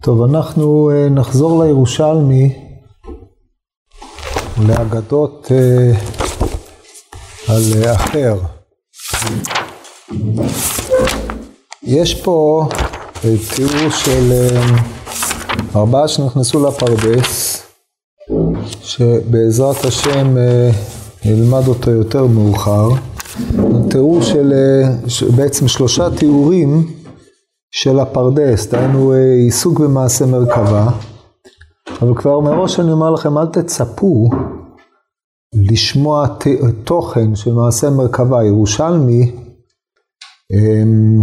טוב, אנחנו אה, נחזור לירושלמי, לאגדות אה, על אה, אחר. יש פה תיאור של ארבעה שנכנסו לפרדס, שבעזרת השם נלמד אותו יותר מאוחר. תיאור של בעצם שלושה תיאורים של הפרדס, דהיינו אה, עיסוק במעשה מרכבה, אבל כבר מראש אני אומר לכם, אל תצפו לשמוע תוכן של מעשה מרכבה. ירושלמי, אמ,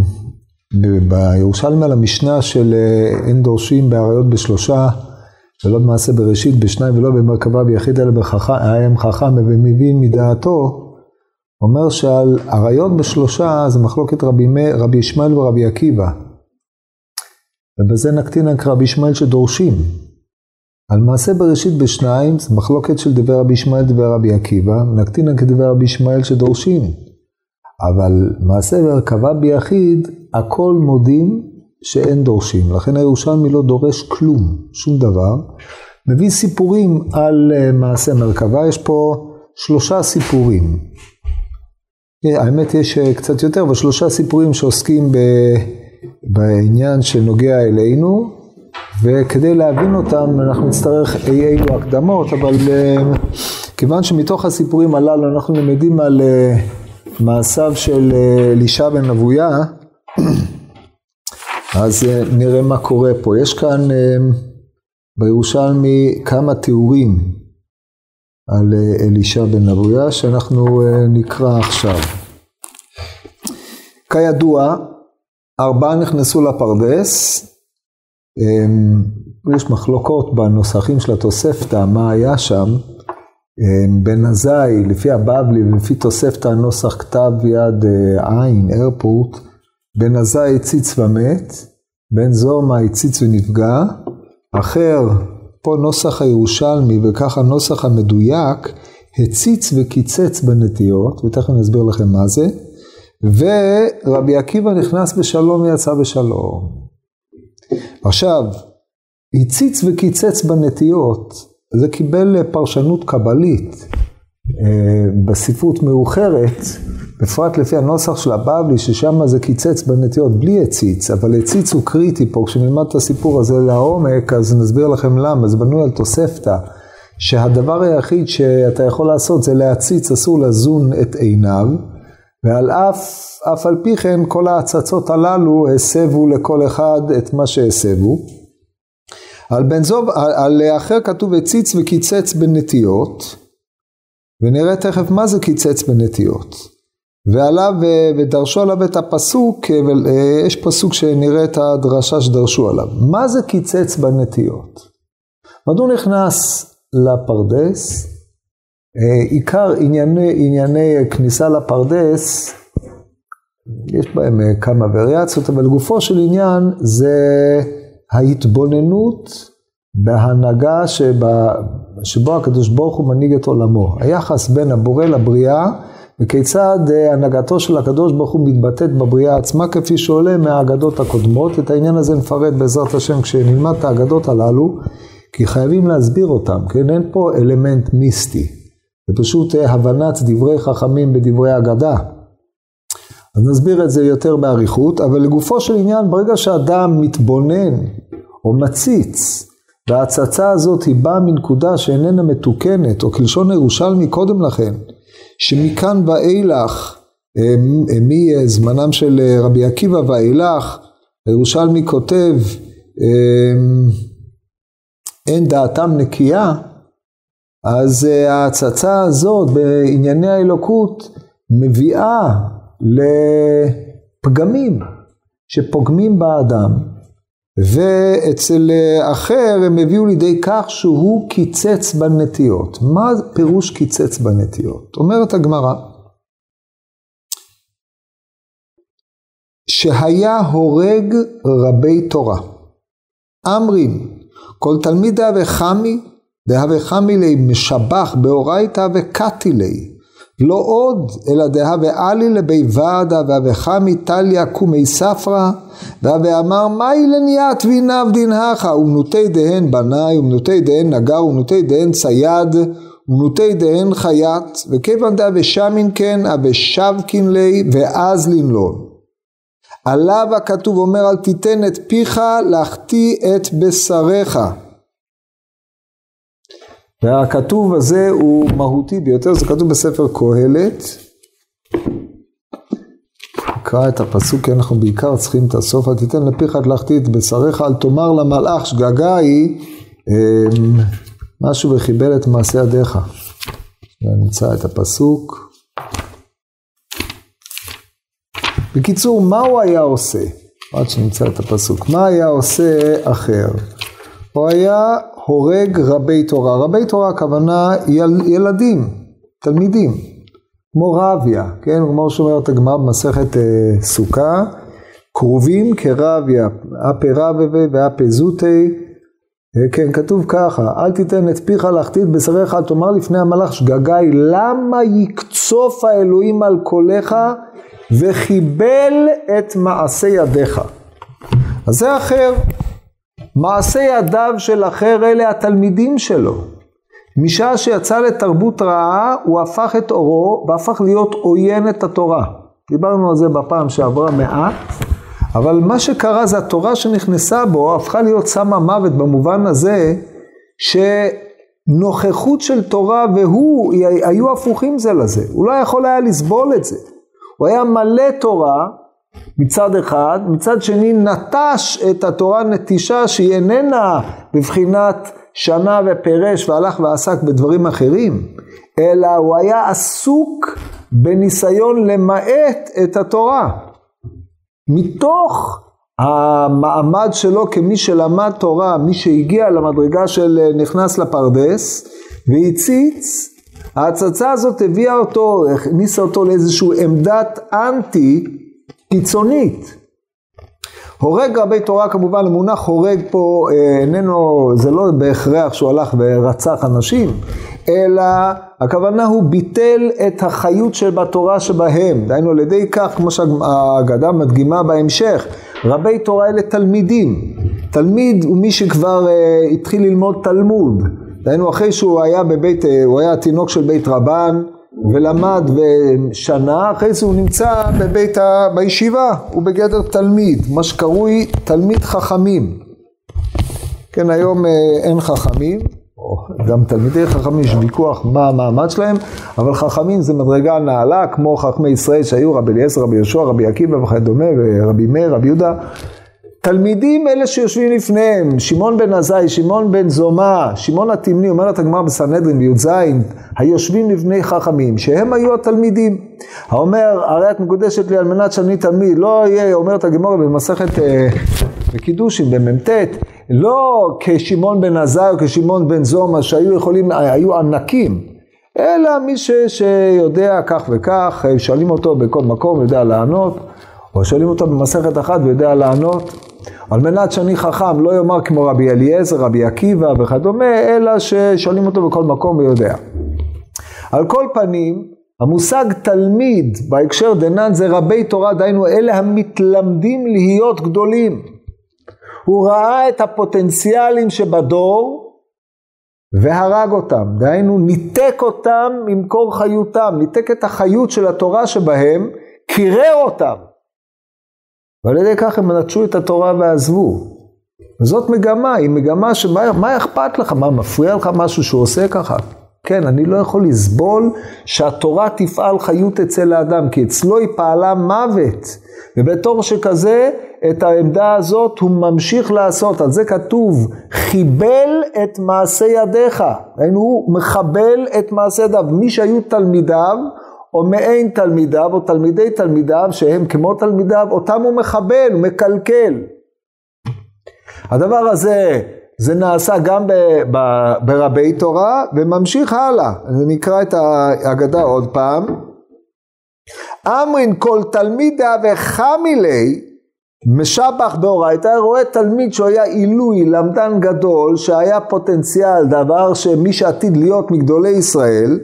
בירושלמי על המשנה של אה, אין דורשים באריות בשלושה, ולא במעשה בראשית בשניים ולא במרכבה ביחיד אלא בחכם חכם ומבין מדעתו, אומר שעל אריות בשלושה זה מחלוקת רבי, רבי ישמעאל ורבי עקיבא. ובזה נקטין רק רבי ישמעאל שדורשים. על מעשה בראשית בשניים, זה מחלוקת של דבר רבי ישמעאל דבר רבי עקיבא, נקטין רק דבר רבי ישמעאל שדורשים. אבל מעשה בהרכבה ביחיד, הכל מודים שאין דורשים. לכן הירושלמי לא דורש כלום, שום דבר. מביא סיפורים על אה, מעשה מרכבה, יש פה שלושה סיפורים. האמת יש אה, קצת יותר, אבל שלושה סיפורים שעוסקים ב... בעניין שנוגע אלינו, וכדי להבין אותם אנחנו נצטרך אי אילו הקדמות, אבל uh, כיוון שמתוך הסיפורים הללו אנחנו למדים על uh, מעשיו של אה, אלישע uh, בן אבויה, אז uh, נראה מה קורה פה. יש כאן uh, בירושלמי כמה תיאורים על uh, אלישע בן אבויה שאנחנו uh, נקרא עכשיו. כידוע, ארבעה נכנסו לפרדס, אמ, יש מחלוקות בנוסחים של התוספתא, מה היה שם. אמ, בן עזאי, לפי הבבלי ולפי תוספתא הנוסח כתב יד אה, עין, איירפורט, בן עזאי הציץ ומת, בן זומא הציץ ונפגע, אחר, פה נוסח הירושלמי וככה הנוסח המדויק, הציץ וקיצץ בנטיות, ותכף אני אסביר לכם מה זה. ורבי עקיבא נכנס בשלום ויצא בשלום. עכשיו, הציץ וקיצץ בנטיות, זה קיבל פרשנות קבלית אה, בספרות מאוחרת, בפרט לפי הנוסח של הבבלי, ששם זה קיצץ בנטיות בלי הציץ, אבל הציץ הוא קריטי פה, כשנלמד את הסיפור הזה לעומק, אז נסביר לכם למה, זה בנוי על תוספתא, שהדבר היחיד שאתה יכול לעשות זה להציץ, אסור לזון את עיניו. ועל אף, אף על פי כן כל ההצצות הללו הסבו לכל אחד את מה שהסבו. על בן זוב, על, על אחר כתוב הציץ וקיצץ בנטיות, ונראה תכף מה זה קיצץ בנטיות. ועליו, ודרשו עליו את הפסוק, יש פסוק שנראה את הדרשה שדרשו עליו. מה זה קיצץ בנטיות? מדוע נכנס לפרדס? אה, עיקר ענייני, ענייני כניסה לפרדס, יש בהם אה, כמה וריאציות, אבל גופו של עניין זה ההתבוננות בהנהגה שבה, שבו הקדוש ברוך הוא מנהיג את עולמו. היחס בין הבורא לבריאה וכיצד אה, הנהגתו של הקדוש ברוך הוא מתבטאת בבריאה עצמה כפי שעולה מהאגדות הקודמות. את העניין הזה נפרט בעזרת השם כשנלמד את האגדות הללו, כי חייבים להסביר אותם, כן? אין פה אלמנט מיסטי. זה פשוט אה, הבנת דברי חכמים בדברי אגדה. אז נסביר את זה יותר באריכות, אבל לגופו של עניין, ברגע שאדם מתבונן או מציץ, וההצצה הזאת היא באה מנקודה שאיננה מתוקנת, או כלשון ירושלמי קודם לכן, שמכאן ואילך, אה, מזמנם של אה, רבי עקיבא ואילך, ירושלמי כותב, אין דעתם נקייה, אז אה, ההצצה הזאת בענייני האלוקות מביאה לפגמים שפוגמים באדם, ואצל אה, אחר הם הביאו לידי כך שהוא קיצץ בנטיות. מה פירוש קיצץ בנטיות? אומרת הגמרא, שהיה הורג רבי תורה. אמרים, כל תלמידה וחמי דהווה חמי לי משבח באורייתא וקטי לי. לא עוד, אלא דהווה עלי לבי ועדה והווה טליה קומי ספרא והווה אמר מאי לניית וינב דין הכה ומנותי דהן בנאי ומנותי דהן נגר ומנותי דהן צייד ומנותי דהן חייט וכיוון דהווה שמין כן הווה שבקין לי ואז לנלון. עליו הכתוב אומר אל תיתן את פיך להחטיא את בשריך והכתוב הזה הוא מהותי ביותר, זה כתוב בספר קהלת. נקרא את הפסוק, כי אנחנו בעיקר צריכים את הסוף, אל תיתן לפיך להחטיא את בשריך, אל תאמר למלאך שגגה היא אמ, משהו וחיבל את מעשה ידיך. נמצא את הפסוק. בקיצור, מה הוא היה עושה? עד שנמצא את הפסוק. מה היה עושה אחר? הוא היה הורג רבי תורה. רבי תורה הכוונה יל, ילדים, תלמידים, כמו רביה, כן? כמו שאומרת הגמרא במסכת אה, סוכה, קרובים כרביה, אפי רבבה ואפי זוטי, אה, כן, כתוב ככה, אל תיתן את פיך להחטיא בשריך, אל תאמר לפני המלאך שגגי, למה יקצוף האלוהים על קולך וחיבל את מעשה ידיך. אז זה אחר. מעשה ידיו של אחר אלה התלמידים שלו. משעה שיצא לתרבות רעה, הוא הפך את אורו והפך להיות עוין את התורה. דיברנו על זה בפעם שעברה מעט, אבל מה שקרה זה התורה שנכנסה בו הפכה להיות סם המוות במובן הזה שנוכחות של תורה והוא היו הפוכים זה לזה. הוא לא יכול היה לסבול את זה. הוא היה מלא תורה, מצד אחד, מצד שני נטש את התורה נטישה שהיא איננה בבחינת שנה ופרש והלך ועסק בדברים אחרים, אלא הוא היה עסוק בניסיון למעט את התורה. מתוך המעמד שלו כמי שלמד תורה, מי שהגיע למדרגה של נכנס לפרדס והציץ, ההצצה הזאת הביאה אותו, הכניסה אותו לאיזושהי עמדת אנטי קיצונית. הורג רבי תורה כמובן, המונח הורג פה אה, איננו, זה לא בהכרח שהוא הלך ורצח אנשים, אלא הכוונה הוא ביטל את החיות של בתורה שבהם, דהיינו על ידי כך, כמו שהאגדה מדגימה בהמשך, רבי תורה אלה תלמידים, תלמיד הוא מי שכבר uh, התחיל ללמוד תלמוד, דהיינו אחרי שהוא היה בבית, uh, הוא היה תינוק של בית רבן, ולמד שנה, אחרי זה הוא נמצא בבית ה... בישיבה, הוא בגדר תלמיד, מה שקרוי תלמיד חכמים. כן, היום אה, אין חכמים, גם תלמידי חכמים יש ויכוח מה המעמד שלהם, אבל חכמים זה מדרגה נעלה, כמו חכמי ישראל שהיו רבי אליעזר, רבי יהושע, רבי עקיבא וכדומה, ורבי מאיר, רבי יהודה. תלמידים אלה שיושבים לפניהם, שמעון בן עזאי, שמעון בן זומא, שמעון התמני, אומרת הגמרא בסנהדרין בי"ז, היושבים לפני חכמים, שהם היו התלמידים. האומר, הרי את מקודשת לי על מנת שאני תלמיד, לא יהיה, אומרת הגמרא במסכת אה, בקידושין, במ"ט, לא כשמעון בן עזאי או כשמעון בן זומא, שהיו יכולים, היו ענקים, אלא מי ש, שיודע כך וכך, שואלים אותו בכל מקום, יודע לענות. או שואלים אותו במסכת אחת ויודע לענות, על מנת שאני חכם לא יאמר כמו רבי אליעזר, רבי עקיבא וכדומה, אלא ששואלים אותו בכל מקום ויודע. על כל פנים, המושג תלמיד בהקשר דנן זה רבי תורה, דהיינו אלה המתלמדים להיות גדולים. הוא ראה את הפוטנציאלים שבדור והרג אותם, דהיינו ניתק אותם ממקור חיותם, ניתק את החיות של התורה שבהם, קירר אותם. ועל ידי כך הם נטשו את התורה ועזבו. וזאת מגמה, היא מגמה שמה אכפת לך? מה מפריע לך משהו שהוא עושה ככה? כן, אני לא יכול לסבול שהתורה תפעל חיות אצל האדם, כי אצלו היא פעלה מוות. ובתור שכזה, את העמדה הזאת הוא ממשיך לעשות. על זה כתוב, חיבל את מעשה ידיך. היינו, הוא מחבל את מעשה ידיו. מי שהיו תלמידיו, או מעין תלמידיו או תלמידי תלמידיו שהם כמו תלמידיו, אותם הוא מחבל, הוא מקלקל. הדבר הזה, זה נעשה גם ב, ב, ברבי תורה וממשיך הלאה. נקרא את ההגדה עוד פעם. אמרין כל תלמידה וחמילי משבח באורייתא, רואה תלמיד שהוא היה עילוי, למדן גדול, שהיה פוטנציאל, דבר שמי שעתיד להיות מגדולי ישראל,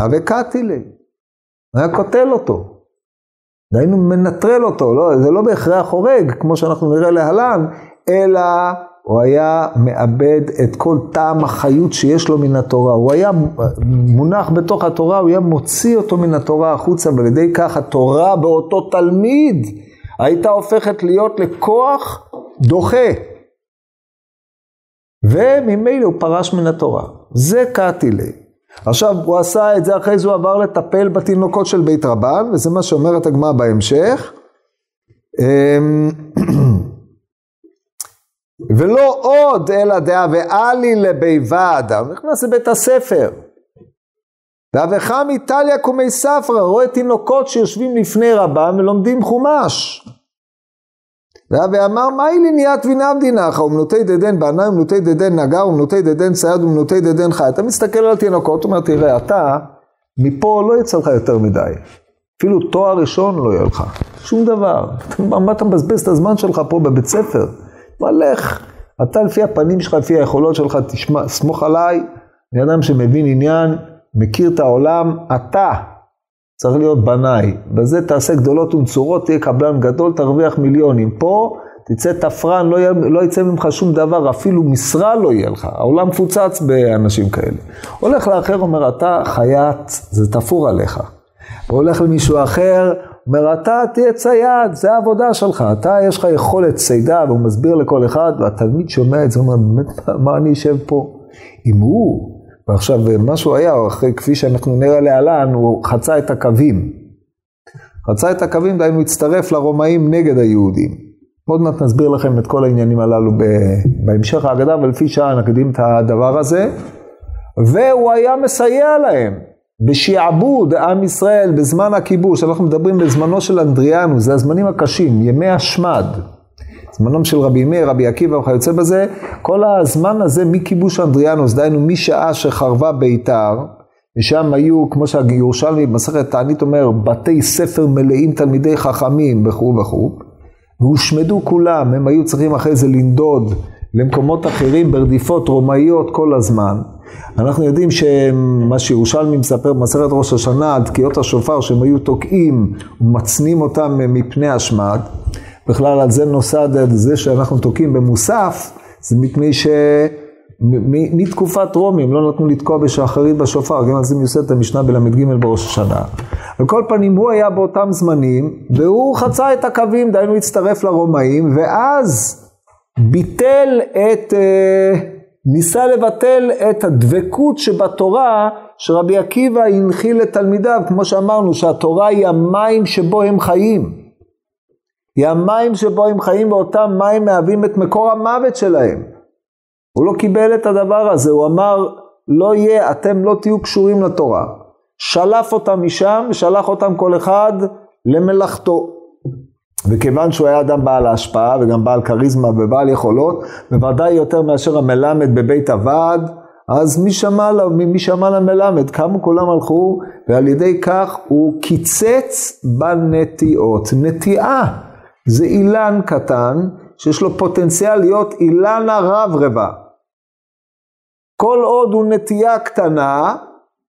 אבקתי לי. היה קוטל אותו. והיינו מנטרל אותו, לא, זה לא בהכרח הורג, כמו שאנחנו נראה להלן, אלא הוא היה מאבד את כל טעם החיות שיש לו מן התורה. הוא היה מונח בתוך התורה, הוא היה מוציא אותו מן התורה החוצה, ועל ידי כך התורה באותו תלמיד הייתה הופכת להיות לכוח דוחה. וממילא הוא פרש מן התורה. זה קטילי. עכשיו הוא עשה את זה, אחרי זה הוא עבר לטפל בתינוקות של בית רבן, וזה מה שאומרת הגמרא בהמשך. אמ, ולא עוד אלא דעה ואלי לביבד, הוא נכנס לבית הספר. ואבכה מטליה קומי ספרא, רואה תינוקות שיושבים לפני רבם ולומדים חומש. ואמר, מה היא ליניית וינבדי נחה, ומנותי דדן בעניים, ומנותי דדן נגר, ומנותי דדן צייד, ומנותי דדן חי. אתה מסתכל על תינוקות, אומר, תראה, אתה, מפה לא יצא לך יותר מדי. אפילו תואר ראשון לא יהיה לך. שום דבר. מה אתה מבזבז את הזמן שלך פה בבית ספר? מה לך? אתה לפי הפנים שלך, לפי היכולות שלך, תשמע, סמוך עליי, אני אדם שמבין עניין, מכיר את העולם, אתה צריך להיות בנאי. בזה תעשה גדולות ונצורות, תהיה קבלן גדול, תרוויח מיליונים. פה תצא תפרן, לא, לא יצא ממך שום דבר, אפילו משרה לא יהיה לך. העולם מפוצץ באנשים כאלה. הולך לאחר, אומר, אתה חייט, זה תפור עליך. והולך למישהו אחר, אומר, אתה תהיה צייד, זה העבודה שלך, אתה יש לך יכולת צידה, והוא מסביר לכל אחד, והתלמיד שומע את זה, אומר, באמת, מה אני אשב פה? אם הוא ועכשיו, מה שהוא היה, אחרי, כפי שאנחנו נראה להלן, הוא חצה את הקווים. חצה את הקווים, דהיינו הצטרף לרומאים נגד היהודים. עוד מעט נסביר לכם את כל העניינים הללו בהמשך ההגדה, אבל לפי שעה נקדים את הדבר הזה. והוא היה מסייע להם בשעבוד עם ישראל בזמן הכיבוש. אנחנו מדברים בזמנו של אנדריאנוס, זה הזמנים הקשים, ימי השמד. זמנם של רבי מאיר, רבי עקיבא וכיוצא בזה, כל הזמן הזה מכיבוש אנדריאנוס, דהיינו משעה שחרבה ביתר, ושם היו, כמו שהירושלמי במסכת תענית אומר, בתי ספר מלאים תלמידי חכמים וכו' וכו', והושמדו כולם, הם היו צריכים אחרי זה לנדוד למקומות אחרים ברדיפות רומאיות כל הזמן. אנחנו יודעים שמה שירושלמי מספר במסכת ראש השנה על תקיעות השופר שהם היו תוקעים ומצנים אותם מפני השמד. בכלל על זה נוסד, זה שאנחנו תוקעים במוסף, זה מפני ש... מתקופת רומי, הם לא נתנו לתקוע בשחרית בשופר, גם על זה מיוסד את המשנה בל"ג בראש השנה. על כל פנים, הוא היה באותם זמנים, והוא חצה את הקווים, דהיינו הצטרף לרומאים, ואז ביטל את, אה, ניסה לבטל את הדבקות שבתורה, שרבי עקיבא הנחיל לתלמידיו, כמו שאמרנו, שהתורה היא המים שבו הם חיים. היא המים שבו הם חיים ואותם מים מהווים את מקור המוות שלהם. הוא לא קיבל את הדבר הזה, הוא אמר, לא יהיה, אתם לא תהיו קשורים לתורה. שלף אותם משם ושלח אותם כל אחד למלאכתו. וכיוון שהוא היה אדם בעל השפעה וגם בעל כריזמה ובעל יכולות, בוודאי יותר מאשר המלמד בבית הוועד, אז מי שמע, מי שמע למלמד? קמו כולם הלכו, ועל ידי כך הוא קיצץ בנטיעות. נטיעה. זה אילן קטן, שיש לו פוטנציאל להיות אילן הרב רבה. כל עוד הוא נטייה קטנה,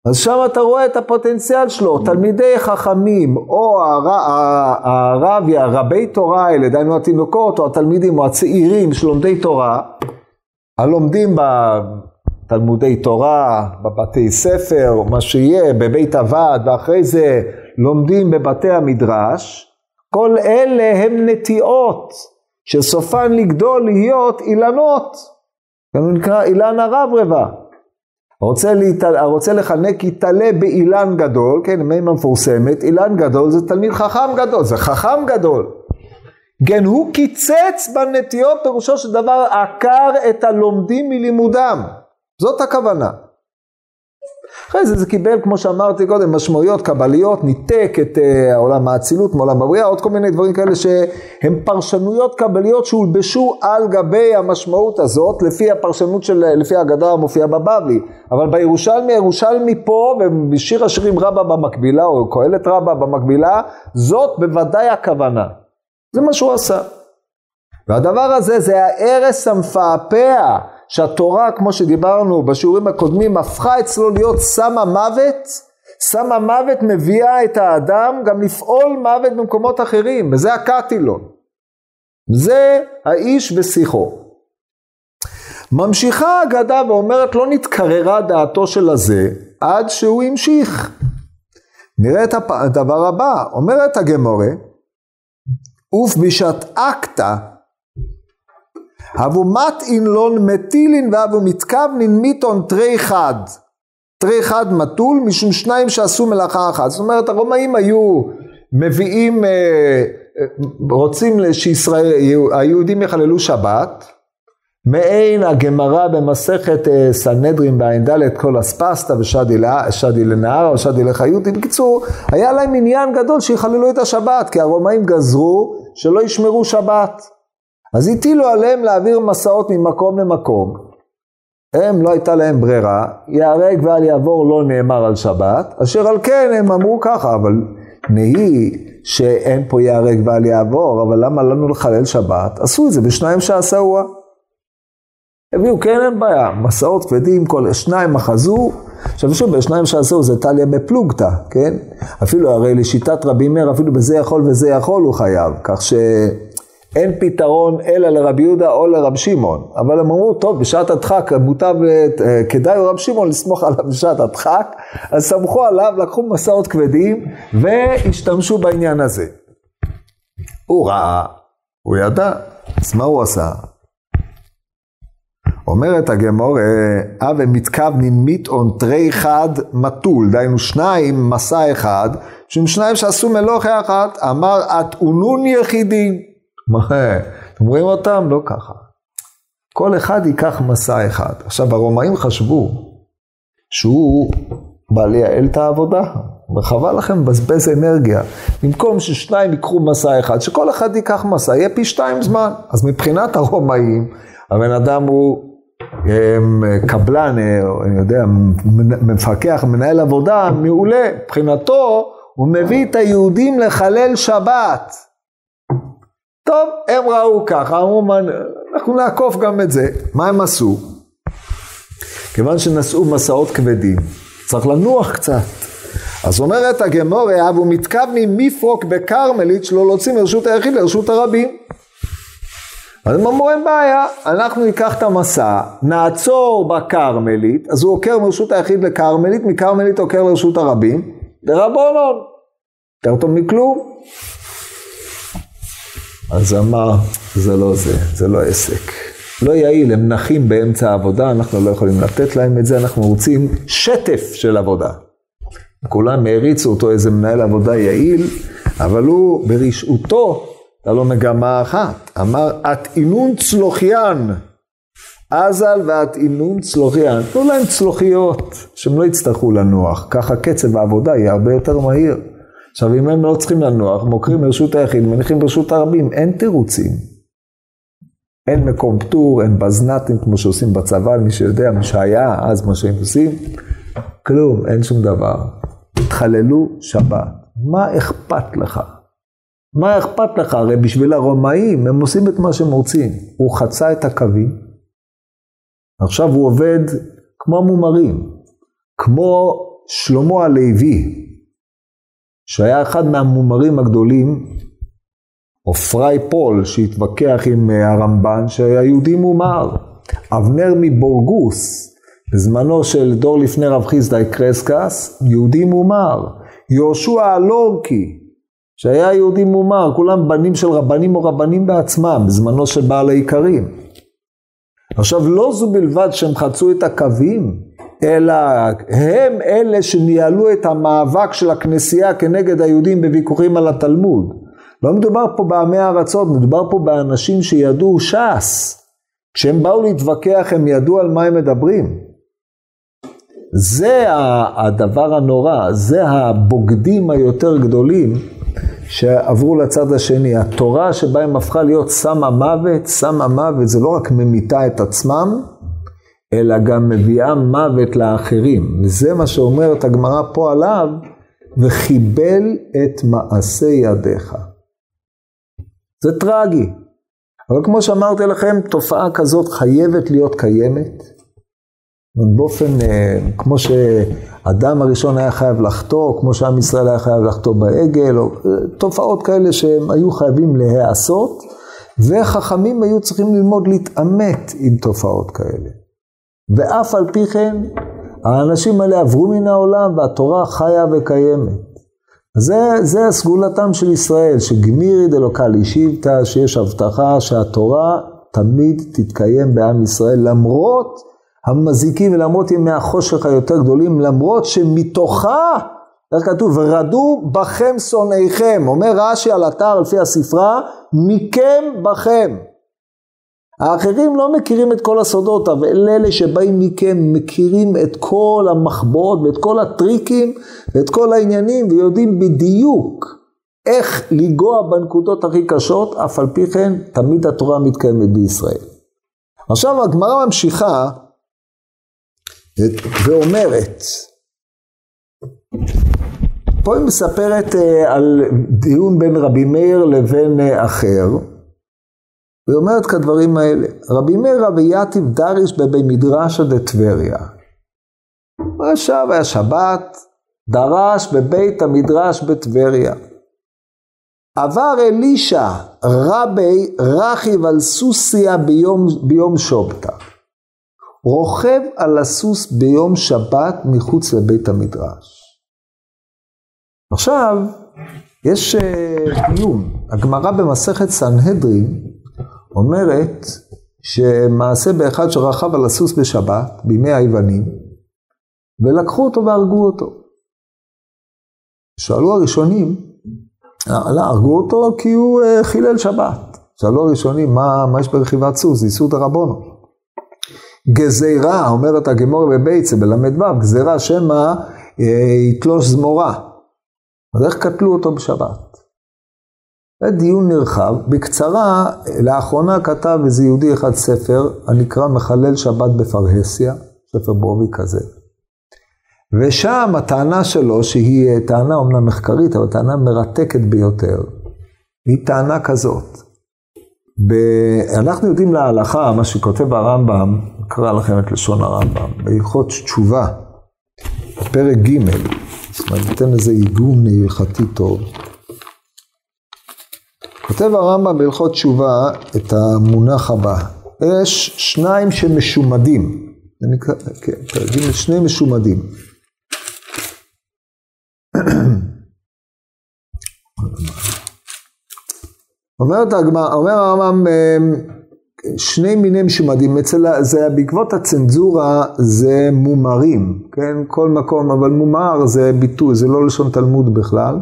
אז שם אתה רואה את הפוטנציאל שלו, תלמידי חכמים, או הרבי, הרבי תורה האלה, דהיינו התינוקות, או התלמידים, או הצעירים שלומדי תורה, הלומדים בתלמודי תורה, בבתי ספר, או מה שיהיה, בבית הוועד, ואחרי זה לומדים בבתי המדרש, כל אלה הם נטיעות, שסופן לגדול להיות אילנות. זה נקרא אילן הרב רבה. רוצה, להתעל... רוצה לחנק יתעלה באילן גדול, כן, מימה מפורסמת, אילן גדול זה תלמיד חכם גדול, זה חכם גדול. כן, הוא קיצץ בנטיות, פירושו של דבר עקר את הלומדים מלימודם. זאת הכוונה. אחרי זה זה קיבל, כמו שאמרתי קודם, משמעויות קבליות, ניתק את uh, עולם האצילות מעולם הבריאה, עוד כל מיני דברים כאלה שהם פרשנויות קבליות שהולבשו על גבי המשמעות הזאת, לפי הפרשנות של, לפי האגדה המופיעה בבבלי. אבל בירושלמי, הירושלמי פה, ובשיר השירים רבה במקבילה, או קהלת רבה במקבילה, זאת בוודאי הכוונה. זה מה שהוא עשה. והדבר הזה זה ההרס המפעפע שהתורה, כמו שדיברנו בשיעורים הקודמים, הפכה אצלו להיות סם המוות, סם המוות מביאה את האדם גם לפעול מוות במקומות אחרים, וזה הקטילון. זה האיש ושיחו. ממשיכה האגדה ואומרת לא נתקררה דעתו של הזה עד שהוא המשיך. נראה את הדבר הבא, אומרת הגמורה, אוף בשעת אקתא, אבו מטעין לון מטילין ואבו מתכוונין מיתון תרי חד. תרי חד מתול משום שניים שעשו מלאכה אחת. זאת אומרת הרומאים היו מביאים, אה, אה, רוצים שהיהודים יחללו שבת, מעין הגמרא במסכת אה, סנהדרין בע"ד כל אספסתא ושדי לנהר או שדי לחיותי. בקיצור, היה להם עניין גדול שיחללו את השבת, כי הרומאים גזרו שלא ישמרו שבת. אז הטילו עליהם להעביר מסעות ממקום למקום. הם, לא הייתה להם ברירה, ייהרג ואל יעבור לא נאמר על שבת, אשר על כן הם אמרו ככה, אבל נהי שאין פה ייהרג ואל יעבור, אבל למה לנו לחלל שבת? עשו את זה בשניים שעשאוה. הביאו, כן, אין בעיה, מסעות כבדים, כל שניים אחזו, עכשיו שוב, בשניים שעשו זה טליה בפלוגתא, כן? אפילו הרי לשיטת רבי מאיר, אפילו בזה יכול וזה יכול הוא חייב, כך שאין פתרון אלא לרבי יהודה או לרב שמעון. אבל הם אמרו, טוב, בשעת הדחק מוטב, אה, כדאי לרב שמעון לסמוך עליו בשעת הדחק, אז סמכו עליו, לקחו מסעות כבדים והשתמשו בעניין הזה. הוא ראה, הוא ידע, אז מה הוא עשה? אומרת הגמור, אבה מתכוונין מיתאון תרי חד מתול, דהיינו שניים מסע אחד, שהם שניים שעשו מלוכה אחת, אמר אתאונון יחידין. מה, אתם רואים אותם? לא ככה. כל אחד ייקח מסע אחד. עכשיו הרומאים חשבו שהוא בא לייעל את העבודה, וחבל לכם לבזבז אנרגיה. במקום ששניים ייקחו מסע אחד, שכל אחד ייקח מסע, יהיה פי שתיים זמן. אז מבחינת הרומאים, הבן אדם הוא קבלן, אני יודע, מפקח, מנהל עבודה, מעולה. מבחינתו, הוא מביא את היהודים לחלל שבת. טוב, הם ראו ככה, אמרו, אנחנו נעקוף גם את זה. מה הם עשו? כיוון שנשאו מסעות כבדים, צריך לנוח קצת. אז אומרת הגמורה, אבו מתכוונים מפרוק בכרמלית שלא להוציא מרשות היחיד לרשות הרבים. אז הם אמרו אין בעיה, אנחנו ניקח את המסע, נעצור בכרמלית, אז הוא עוקר מרשות היחיד לכרמלית, מכרמלית עוקר לרשות הרבים, דרבונון, יותר טוב מכלום. אז אמר, זה לא זה, זה לא עסק. לא יעיל, הם נחים באמצע העבודה, אנחנו לא יכולים לתת להם את זה, אנחנו רוצים שטף של עבודה. כולם העריצו אותו איזה מנהל עבודה יעיל, אבל הוא ברשעותו הייתה לו מגמה אחת, אמר אטעינון צלוחיין, אזל ואטעינון צלוחיין, תנו להם צלוחיות, שהם לא יצטרכו לנוח, ככה קצב העבודה יהיה הרבה יותר מהיר. עכשיו אם הם לא צריכים לנוח, מוקרים ברשות היחיד, מניחים ברשות הרבים, אין תירוצים. אין מקום פטור, אין בזנתים כמו שעושים בצבא, מי שיודע, מי שהיה אז מה שהם עושים, כלום, אין שום דבר. התחללו שבת, מה אכפת לך? מה אכפת לך? הרי בשביל הרומאים הם עושים את מה שהם רוצים. הוא חצה את הקווים, עכשיו הוא עובד כמו המומרים, כמו שלמה הלוי, שהיה אחד מהמומרים הגדולים, או פריי פול שהתווכח עם אה, הרמב"ן, שהיה יהודי מומר. אבנר מבורגוס, בזמנו של דור לפני רב חיסדאי קרסקס, יהודי מומר. יהושע הלורקי, שהיה יהודי מומר, כולם בנים של רבנים או רבנים בעצמם, בזמנו של בעל העיקרים. עכשיו, לא זו בלבד שהם חצו את הקווים, אלא הם אלה שניהלו את המאבק של הכנסייה כנגד היהודים בוויכוחים על התלמוד. לא מדובר פה בעמי ארצות, מדובר פה באנשים שידעו ש"ס. כשהם באו להתווכח הם ידעו על מה הם מדברים. זה הדבר הנורא, זה הבוגדים היותר גדולים שעברו לצד השני. התורה שבהם הפכה להיות סם המוות, סם המוות זה לא רק ממיתה את עצמם, אלא גם מביאה מוות לאחרים. וזה מה שאומרת הגמרא פה עליו, וחיבל את מעשה ידיך. זה טרגי. אבל כמו שאמרתי לכם, תופעה כזאת חייבת להיות קיימת. באופן, אה, כמו שאדם הראשון היה חייב לחטוא, כמו שעם ישראל היה חייב לחטוא בעגל, או אה, תופעות כאלה שהם היו חייבים להיעשות, וחכמים היו צריכים ללמוד להתעמת עם תופעות כאלה. ואף על פי כן, האנשים האלה עברו מן העולם והתורה חיה וקיימת. זה, זה סגולתם של ישראל, שגמירי דלוקלי שיבתא, שיש הבטחה שהתורה תמיד תתקיים בעם ישראל, למרות המזיקים ולמרות ימי החושך היותר גדולים, למרות שמתוכה, איך כתוב, ורדו בכם שונאיכם, אומר רש"י על אתר לפי הספרה, מכם בכם. האחרים לא מכירים את כל הסודות, אבל אלה שבאים מכם מכירים את כל המחבואות ואת כל הטריקים ואת כל העניינים ויודעים בדיוק איך לנגוע בנקודות הכי קשות, אף על פי כן תמיד התורה מתקיימת בישראל. עכשיו הגמרא ממשיכה ואומרת, פה היא מספרת אה, על דיון בין רבי מאיר לבין אה, אחר, והיא אומרת כדברים האלה, רבי מאיר רבי יתיב דריש בבי מדרשא דטבריה. ישב, היה שבת, דרש בבית המדרש בטבריה. עבר אלישע רבי רכיב על סוסיה ביום, ביום שובתא. רוכב על הסוס ביום שבת מחוץ לבית המדרש. עכשיו, יש אה, דיון. הגמרא במסכת סנהדרין אומרת שמעשה באחד שרכב על הסוס בשבת, בימי היוונים, ולקחו אותו והרגו אותו. שאלו הראשונים, לא, הרגו אותו כי הוא אה, חילל שבת. שאלו הראשונים, מה, מה יש ברכיבת סוס? זה איסור דרבנו. גזירה, אומרת הגמור בביצה בל"ו, גזירה שמא אה, יתלוש זמורה. אז איך קטלו אותו בשבת? זה דיון נרחב. בקצרה, לאחרונה כתב איזה יהודי אחד ספר, הנקרא מחלל שבת בפרהסיה, ספר בובי כזה. ושם הטענה שלו, שהיא טענה אומנם מחקרית, אבל טענה מרתקת ביותר, היא טענה כזאת. ב... אנחנו יודעים להלכה, מה שכותב הרמב"ם, אקרא לכם את לשון הרמב"ם, בהלכות תשובה, פרק ג', זאת אומרת, ניתן לזה עיגון הלכתי טוב. כותב הרמב"ם בהלכות תשובה את המונח הבא, יש שניים שמשומדים, זה נקרא, כן, שני משומדים. אומרת הגמרא, אומר הרמב"ם, שני מיני משומדים, אצל, זה בעקבות הצנזורה זה מומרים, כן, כל מקום, אבל מומר זה ביטוי, זה לא לשון תלמוד בכלל.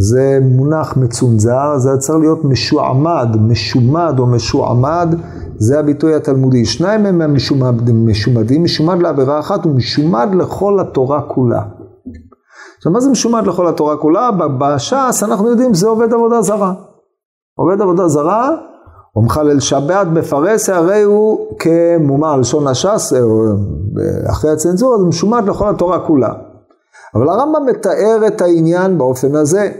זה מונח מצונזר, זה צריך להיות משועמד, משומד או משועמד, זה הביטוי התלמודי. שניים הם המשומדים, משומדים, משומד לעבירה אחת ומשומד לכל התורה כולה. עכשיו מה זה משומד לכל התורה כולה? בש"ס אנחנו יודעים זה עובד עבודה זרה. עובד עבודה זרה, או מחלל שבת בפרסה, הרי הוא כמומר לשון הש"ס, אחרי הצנזורה, זה משומד לכל התורה כולה. אבל הרמב"ם מתאר את העניין באופן הזה.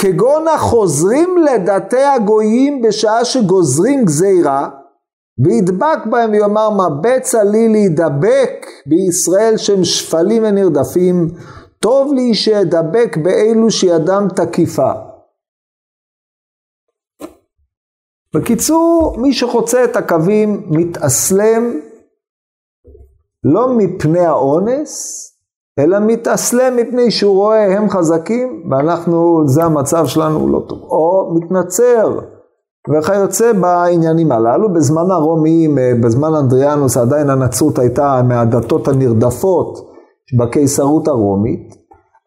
כגון החוזרים לדתי הגויים בשעה שגוזרים גזירה, וידבק בהם ויאמר מה בצע לי להידבק בישראל שהם שפלים ונרדפים, טוב לי שאדבק באלו שידם תקיפה. בקיצור, מי שחוצה את הקווים מתאסלם לא מפני האונס, אלא מתאסלם מפני שהוא רואה הם חזקים ואנחנו, זה המצב שלנו לא טוב. או מתנצר וכיוצא בעניינים הללו. בזמן הרומיים, אה, בזמן אנדריאנוס עדיין הנצרות הייתה מהדתות הנרדפות בקיסרות הרומית,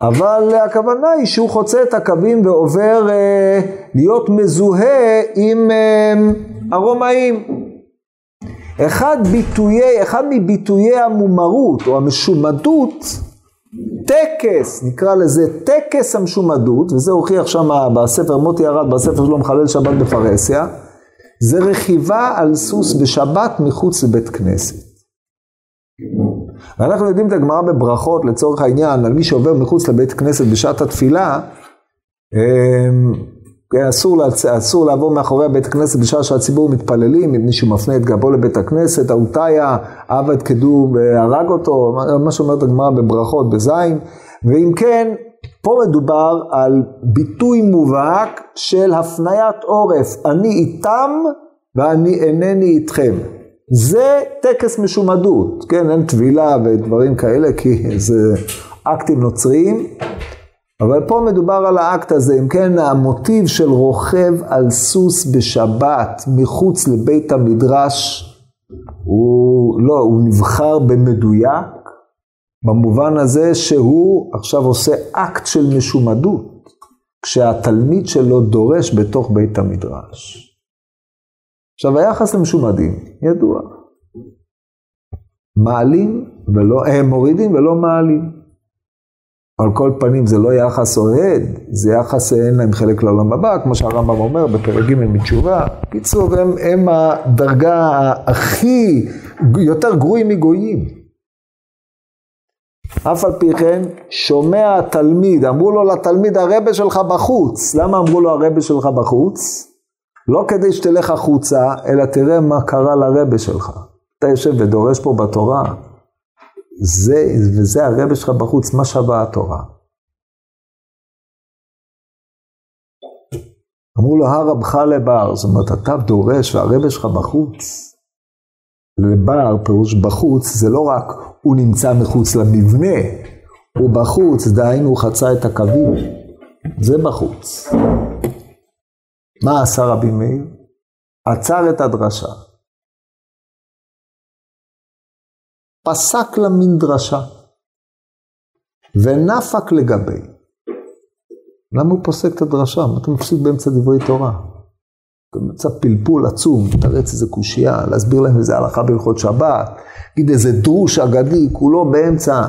אבל הכוונה היא שהוא חוצה את הקווים ועובר אה, להיות מזוהה עם אה, הרומאים. אחד, ביטויי, אחד מביטויי המומרות או המשומדות טקס, נקרא לזה טקס המשומדות, וזה הוכיח שם בספר מוטי ארד, בספר שלו מחלל שבת בפרהסיה, זה רכיבה על סוס בשבת מחוץ לבית כנסת. ואנחנו יודעים את הגמרא בברכות לצורך העניין, על מי שעובר מחוץ לבית כנסת בשעת התפילה, אמ, אסור, אסור לעבור מאחורי בית הכנסת בשעה שהציבור מתפללים, אם מישהו מפנה את גבו לבית הכנסת, אהותיה, עבד כדו והרג אותו, מה שאומרת הגמרא בברכות, בזין, ואם כן, פה מדובר על ביטוי מובהק של הפניית עורף, אני איתם ואני אינני איתכם. זה טקס משומדות, כן, אין טבילה ודברים כאלה, כי זה אקטים נוצריים, אבל פה מדובר על האקט הזה, אם כן, המוטיב של רוכב על סוס בשבת מחוץ לבית המדרש, הוא לא, הוא נבחר במדויק, במובן הזה שהוא עכשיו עושה אקט של משומדות, כשהתלמיד שלו דורש בתוך בית המדרש. עכשיו היחס למשומדים ידוע. מעלים ולא, הם מורידים ולא מעלים. על כל פנים זה לא יחס אוהד, זה יחס אין להם חלק לעולם הבא, כמו שהרמב"ם אומר בפרק ג' מתשובה. קיצור, הם, הם הדרגה הכי, יותר גרועים מגויים. אף על פי כן, שומע התלמיד, אמרו לו לתלמיד הרבה שלך בחוץ. למה אמרו לו הרבה שלך בחוץ? לא כדי שתלך החוצה, אלא תראה מה קרה לרבה שלך. אתה יושב ודורש פה בתורה, זה, וזה הרבה שלך בחוץ, מה שווה התורה? אמרו לו, הרבך לבר, זאת אומרת, אתה דורש והרבה שלך בחוץ. לבר, פירוש בחוץ, זה לא רק הוא נמצא מחוץ למבנה, הוא בחוץ, דהיינו הוא חצה את הקווים, זה בחוץ. מה עשה רבי מאיר? עצר את הדרשה. פסק לה מין דרשה, ונפק לגבי. למה הוא פוסק את הדרשה? מה אתה מפסיק באמצע דברי תורה? באמצע פלפול עצום, לתרץ איזה קושייה, להסביר להם איזה הלכה בהלכות שבת, להגיד איזה דרוש אגדי, כולו באמצע.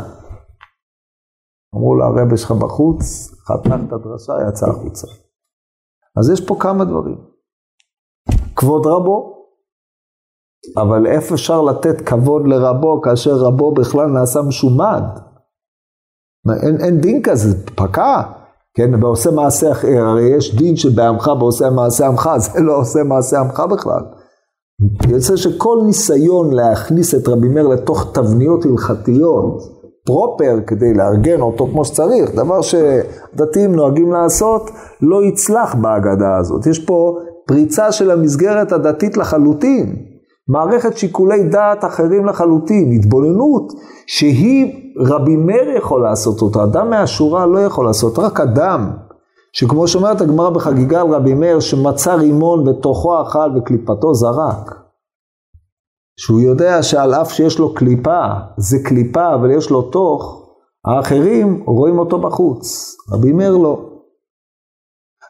אמרו לה, הרבה שלך בחוץ, חתך את הדרשה, יצא החוצה. אז יש פה כמה דברים. כבוד רבו, אבל איפה אפשר לתת כבוד לרבו כאשר רבו בכלל נעשה משומד? אין, אין דין כזה, פקע, כן, ועושה מעשה אחר, הרי יש דין שבעמך ועושה מעשה עמך, זה לא עושה מעשה עמך בכלל. יוצא שכל ניסיון להכניס את רבי מאיר לתוך תבניות הלכתיות, פרופר, כדי לארגן אותו כמו שצריך, דבר שדתיים נוהגים לעשות, לא יצלח בהגדה הזאת. יש פה פריצה של המסגרת הדתית לחלוטין. מערכת שיקולי דעת אחרים לחלוטין, התבוננות שהיא רבי מאיר יכול לעשות אותה, אדם מהשורה לא יכול לעשות, רק אדם, שכמו שאומרת הגמרא בחגיגה על רבי מאיר, שמצא רימון בתוכו אכל וקליפתו זרק. שהוא יודע שעל אף שיש לו קליפה, זה קליפה אבל יש לו תוך, האחרים רואים אותו בחוץ, רבי מאיר לא.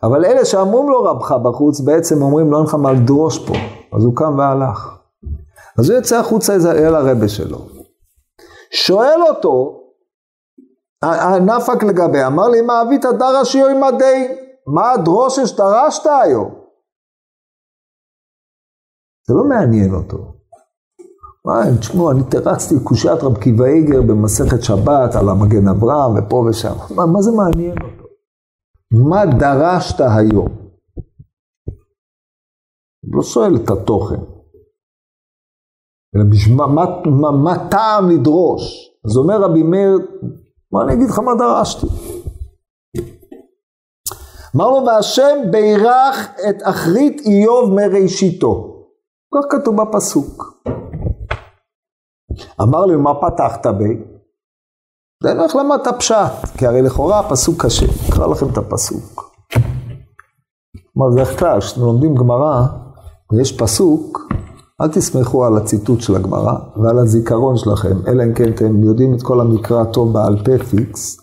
אבל אלה שאמרים לו רבך בחוץ, בעצם אומרים לא אין לך מה לדרוש פה, אז הוא קם והלך. אז הוא יוצא החוצה אל הרבה שלו. שואל אותו, הנפק לגבי, אמר לי, מה אבית דרשי או עמדי? מה הדרושה שדרשת היום? זה לא מעניין אותו. מה, תשמעו, אני תרצתי קושיית רב קיבא איגר במסכת שבת על המגן אברהם ופה ושם. מה, מה זה מעניין אותו? מה דרשת היום? הוא לא שואל את התוכן. אלא בשביל מה, מה, מה, מה טעם לדרוש? אז אומר רבי מאיר, מה אני אגיד לך מה דרשתי? אמר לו, והשם בירך את אחרית איוב מראשיתו. כך כתוב בפסוק. אמר לי, מה פתחת בי? לא איך למדת פשט, כי הרי לכאורה הפסוק קשה. אקרא לכם את הפסוק. כלומר, בדרך כלל, כשאתם לומדים גמרא, ויש פסוק, אל תסמכו על הציטוט של הגמרא ועל הזיכרון שלכם, אלא אם כן אתם יודעים את כל המקרא טוב בעל פה פיקס,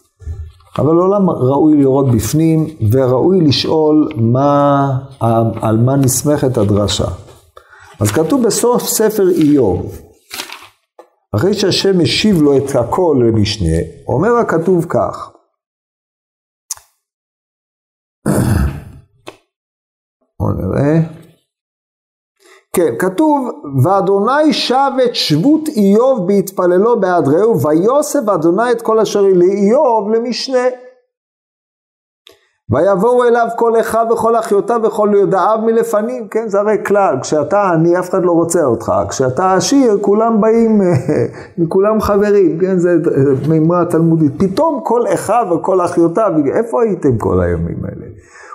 אבל לעולם ראוי לראות בפנים וראוי לשאול מה, על מה נסמכת הדרשה. אז כתוב בסוף ספר איוב, אחרי שהשם משיב לו את הכל למשנה, אומר הכתוב כך, בואו נראה. כן, כתוב, ואדוני שב את שבות איוב בהתפללו בעד רעהו, ויוסף אדוני את כל אשר לאיוב למשנה. ויבואו אליו כל אחיו וכל אחיותיו וכל יודעיו מלפנים, כן, זה הרי כלל, כשאתה עני אף אחד לא רוצה אותך, כשאתה עשיר כולם באים, כולם חברים, כן, זה מימרה תלמודית. פתאום כל אחיו וכל אחיותיו, איפה הייתם כל הימים האלה?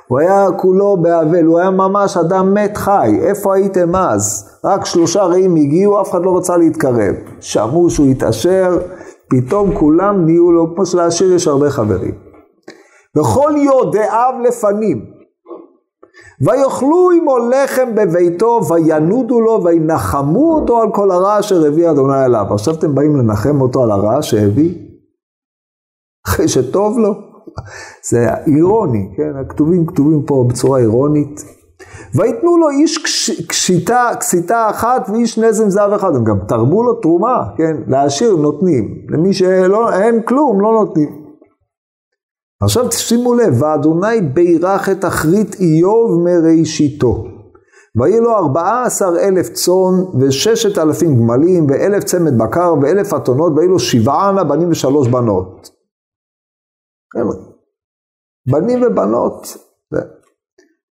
הוא היה כולו באבל, הוא היה ממש אדם מת חי, איפה הייתם אז? רק שלושה רעים הגיעו, אף אחד לא רצה להתקרב. שמעו שהוא התעשר, פתאום כולם נהיו לו, כמו שלעשיר יש הרבה חברים. וכל יודעיו לפנים. ויאכלו עמו לחם בביתו, וינודו לו, וינחמו אותו על כל הרע אשר הביא אדוני אליו. עכשיו אתם באים לנחם אותו על הרע שהביא? אחרי שטוב לו? זה אירוני, כן? הכתובים כתובים פה בצורה אירונית. ויתנו לו איש קשיטה, קסיטה אחת ואיש נזם זהב אחד, הם גם תרמו לו תרומה, כן? לעשיר נותנים, למי שאין כלום לא נותנים. עכשיו שימו לב, ואדוני בירך את אחרית איוב מראשיתו. ויהי לו ארבעה עשר אלף צאן וששת אלפים גמלים ואלף צמד בקר ואלף אתונות ויהי לו שבעה בנים ושלוש בנות. בנים ובנות.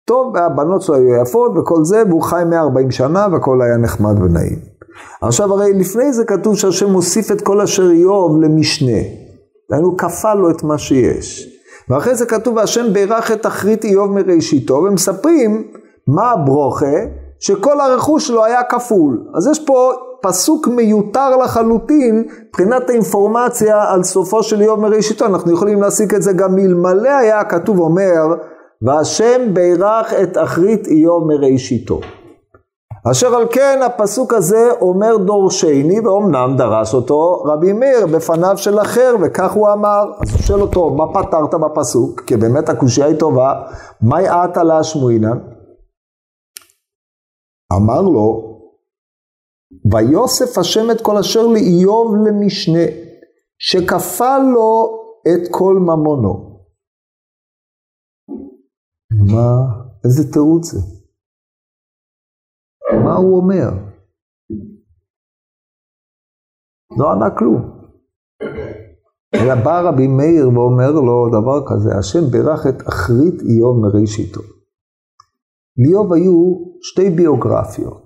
טוב, הבנות שלו היו יפות וכל זה, והוא חי 140 שנה והכל היה נחמד ונעים. עכשיו הרי לפני זה כתוב שהשם מוסיף את כל אשר איוב למשנה. דהיינו כפה לו את מה שיש. ואחרי זה כתוב, והשם בירך את אחרית איוב מראשיתו, ומספרים מה הברוכה, שכל הרכוש שלו היה כפול. אז יש פה פסוק מיותר לחלוטין, מבחינת האינפורמציה על סופו של איוב מראשיתו, אנחנו יכולים להסיק את זה גם מלמלא היה כתוב אומר, והשם בירך את אחרית איוב מראשיתו. אשר על כן הפסוק הזה אומר דורשני, ואומנם דרש אותו רבי מאיר בפניו של אחר, וכך הוא אמר. אז הוא שואל אותו, מה פתרת בפסוק? כי באמת הקושייה היא טובה, מהי עתה להשמועינן? אמר לו, ויוסף השם את כל אשר לאיוב למשנה, שכפה לו את כל ממונו. מה, איזה תירוץ זה? מה הוא אומר? לא ענה כלום. אלא בא רבי מאיר ואומר לו דבר כזה, השם בירך את אחרית איוב מראשיתו. לאיוב היו שתי ביוגרפיות.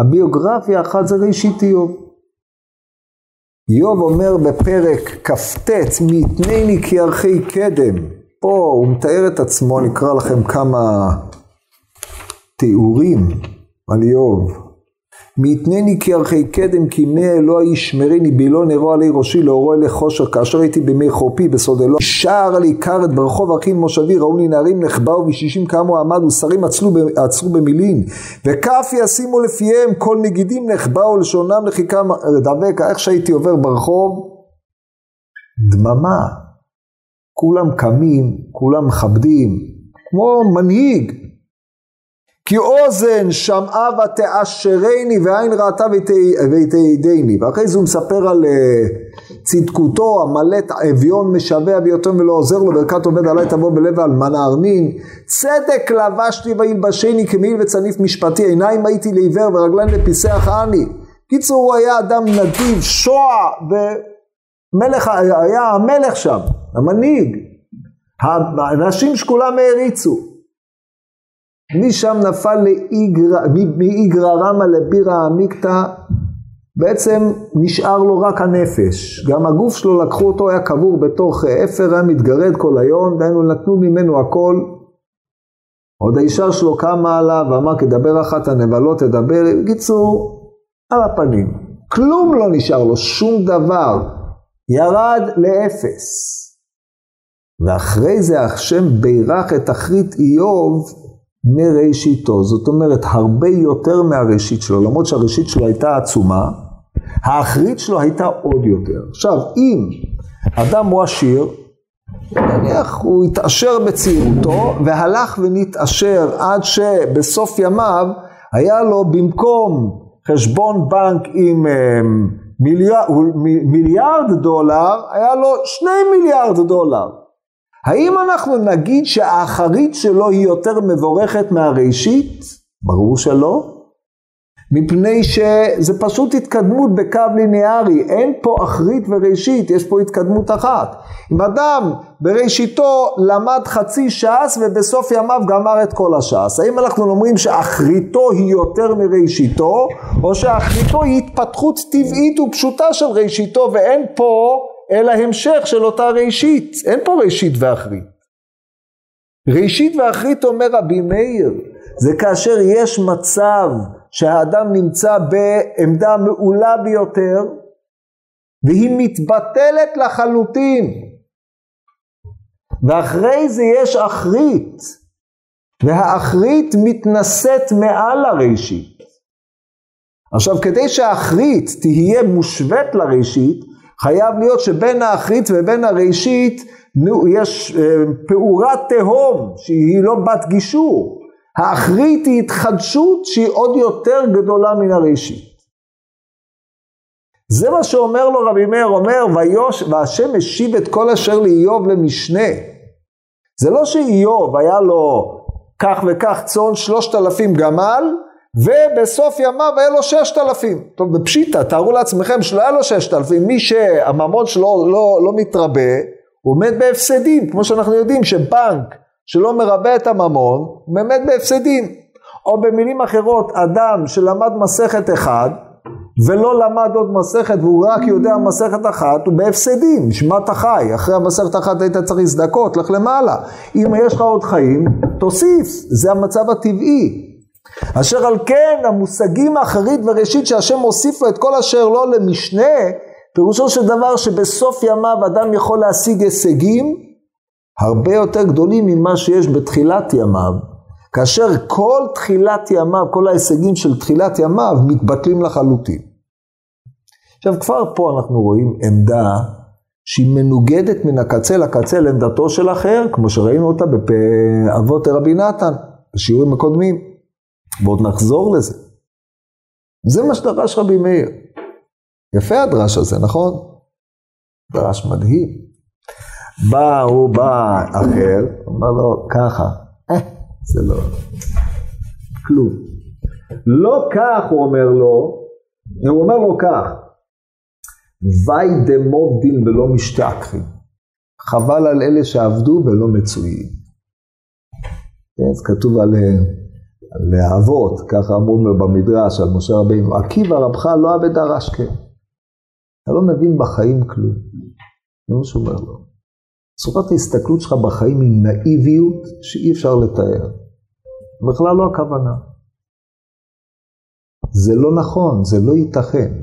הביוגרפיה האחת זה ראשית איוב. איוב אומר בפרק כ"ט, מתנני כערכי קדם. פה הוא מתאר את עצמו, נקרא לכם כמה תיאורים. על איוב. מיתנני כערכי קדם כי מי אלוהי ישמרני בילו נרו עלי ראשי לאורו אלי חושר כאשר הייתי בימי חורפי בסוד אלוה. שער עלי כרת ברחוב אחים מושבי ראוני נערים נחבאו ושישים קמו עמדו שרים עצרו, עצרו במילין. וכף ישימו לפיהם כל נגידים נחבאו לשונם לחיקם. דבק איך שהייתי עובר ברחוב? דממה. כולם קמים כולם מכבדים. כמו מנהיג כי אוזן שמעה ותאשרני ועין ראתה ותעידני. ואחרי זה הוא מספר על אה, צדקותו, המלט אביון משווע ביותר ולא עוזר לו, ברכת עובד עלי תבוא בלב אלמנה ארנין. צדק לבשתי וילבשני כמעיל וצניף משפטי, עיניים הייתי לעיוור ורגליים לפיסח אני. קיצור הוא היה אדם נדיב, שוע, ומלך, היה המלך שם, המנהיג. האנשים שכולם העריצו. משם נפל מאיגרא רמא לבירא עמיקתא, בעצם נשאר לו רק הנפש. גם הגוף שלו לקחו אותו, היה קבור בתוך אפר, היה מתגרד כל היום, דהיינו נתנו ממנו הכל. עוד האישה שלו קמה עליו ואמר, כדבר אחת הנבלות תדבר, בקיצור, על הפנים. כלום לא נשאר לו, שום דבר. ירד לאפס. ואחרי זה השם בירך את אחרית איוב מראשיתו, זאת אומרת הרבה יותר מהראשית שלו, למרות שהראשית שלו הייתה עצומה, האחרית שלו הייתה עוד יותר. עכשיו, אם אדם הוא עשיר, נניח הוא התעשר בצעירותו והלך ונתעשר עד שבסוף ימיו היה לו במקום חשבון בנק עם אמ, מיליארד, מיליארד דולר, היה לו שני מיליארד דולר. האם אנחנו נגיד שהאחרית שלו היא יותר מבורכת מהראשית? ברור שלא. מפני שזה פשוט התקדמות בקו ליניארי, אין פה אחרית וראשית, יש פה התקדמות אחת. אם אדם בראשיתו למד חצי ש"ס ובסוף ימיו גמר את כל הש"ס, האם אנחנו אומרים שאחריתו היא יותר מראשיתו, או שאחריתו היא התפתחות טבעית ופשוטה של ראשיתו ואין פה אלא המשך של אותה ראשית, אין פה ראשית ואחרית. ראשית ואחרית אומר רבי מאיר, זה כאשר יש מצב שהאדם נמצא בעמדה מעולה ביותר והיא מתבטלת לחלוטין ואחרי זה יש אחרית והאחרית מתנשאת מעל הראשית. עכשיו כדי שהאחרית תהיה מושווית לראשית חייב להיות שבין האחרית ובין הראשית יש אה, פעורת תהום שהיא לא בת גישור. האחרית היא התחדשות שהיא עוד יותר גדולה מן הראשית. זה מה שאומר לו רבי מאיר, אומר, ויוש, והשם השיב את כל אשר לאיוב למשנה. זה לא שאיוב היה לו כך וכך צאן שלושת אלפים גמל, ובסוף ימיו היה לו ששת אלפים. טוב, בפשיטא, תארו לעצמכם שלא היה לו ששת אלפים, מי שהממון שלו לא, לא מתרבה, הוא עומד בהפסדים, כמו שאנחנו יודעים שבנק שלא מרבה את הממון, הוא באמת בהפסדים. או במילים אחרות, אדם שלמד מסכת אחד, ולא למד עוד מסכת והוא רק יודע מסכת אחת, הוא בהפסדים, שמע אתה חי, אחרי המסכת אחת היית צריך להזדכות, לך למעלה. אם יש לך עוד חיים, תוסיף, זה המצב הטבעי. אשר על כן המושגים האחרית וראשית שהשם מוסיף לו את כל אשר לא למשנה, פירושו של דבר שבסוף ימיו אדם יכול להשיג הישגים הרבה יותר גדולים ממה שיש בתחילת ימיו, כאשר כל תחילת ימיו, כל ההישגים של תחילת ימיו מתבטלים לחלוטין. עכשיו כבר פה אנחנו רואים עמדה שהיא מנוגדת מן הקצה לקצה לעמדתו של אחר, כמו שראינו אותה באבות רבי נתן, בשיעורים הקודמים, ועוד נחזור לזה. זה מה שדרש רבי מאיר. יפה הדרש הזה, נכון? דרש מדהים. בא, הוא בא אחר, אמר לו ככה, אה, זה לא, כלום. לא כך, הוא אומר לו, הוא אומר לו כך, וי דמובדין ולא משתכחים. חבל על אלה שעבדו ולא מצויים. כן, אז כתוב על, על האבות, ככה אמרו במדרש על משה רבינו, עקיבא רבך לא עבד דרש כן. אתה לא מבין בחיים כלום. זה מה שהוא אומר לו. צורת ההסתכלות שלך בחיים היא נאיביות שאי אפשר לתאר. בכלל לא הכוונה. זה לא נכון, זה לא ייתכן.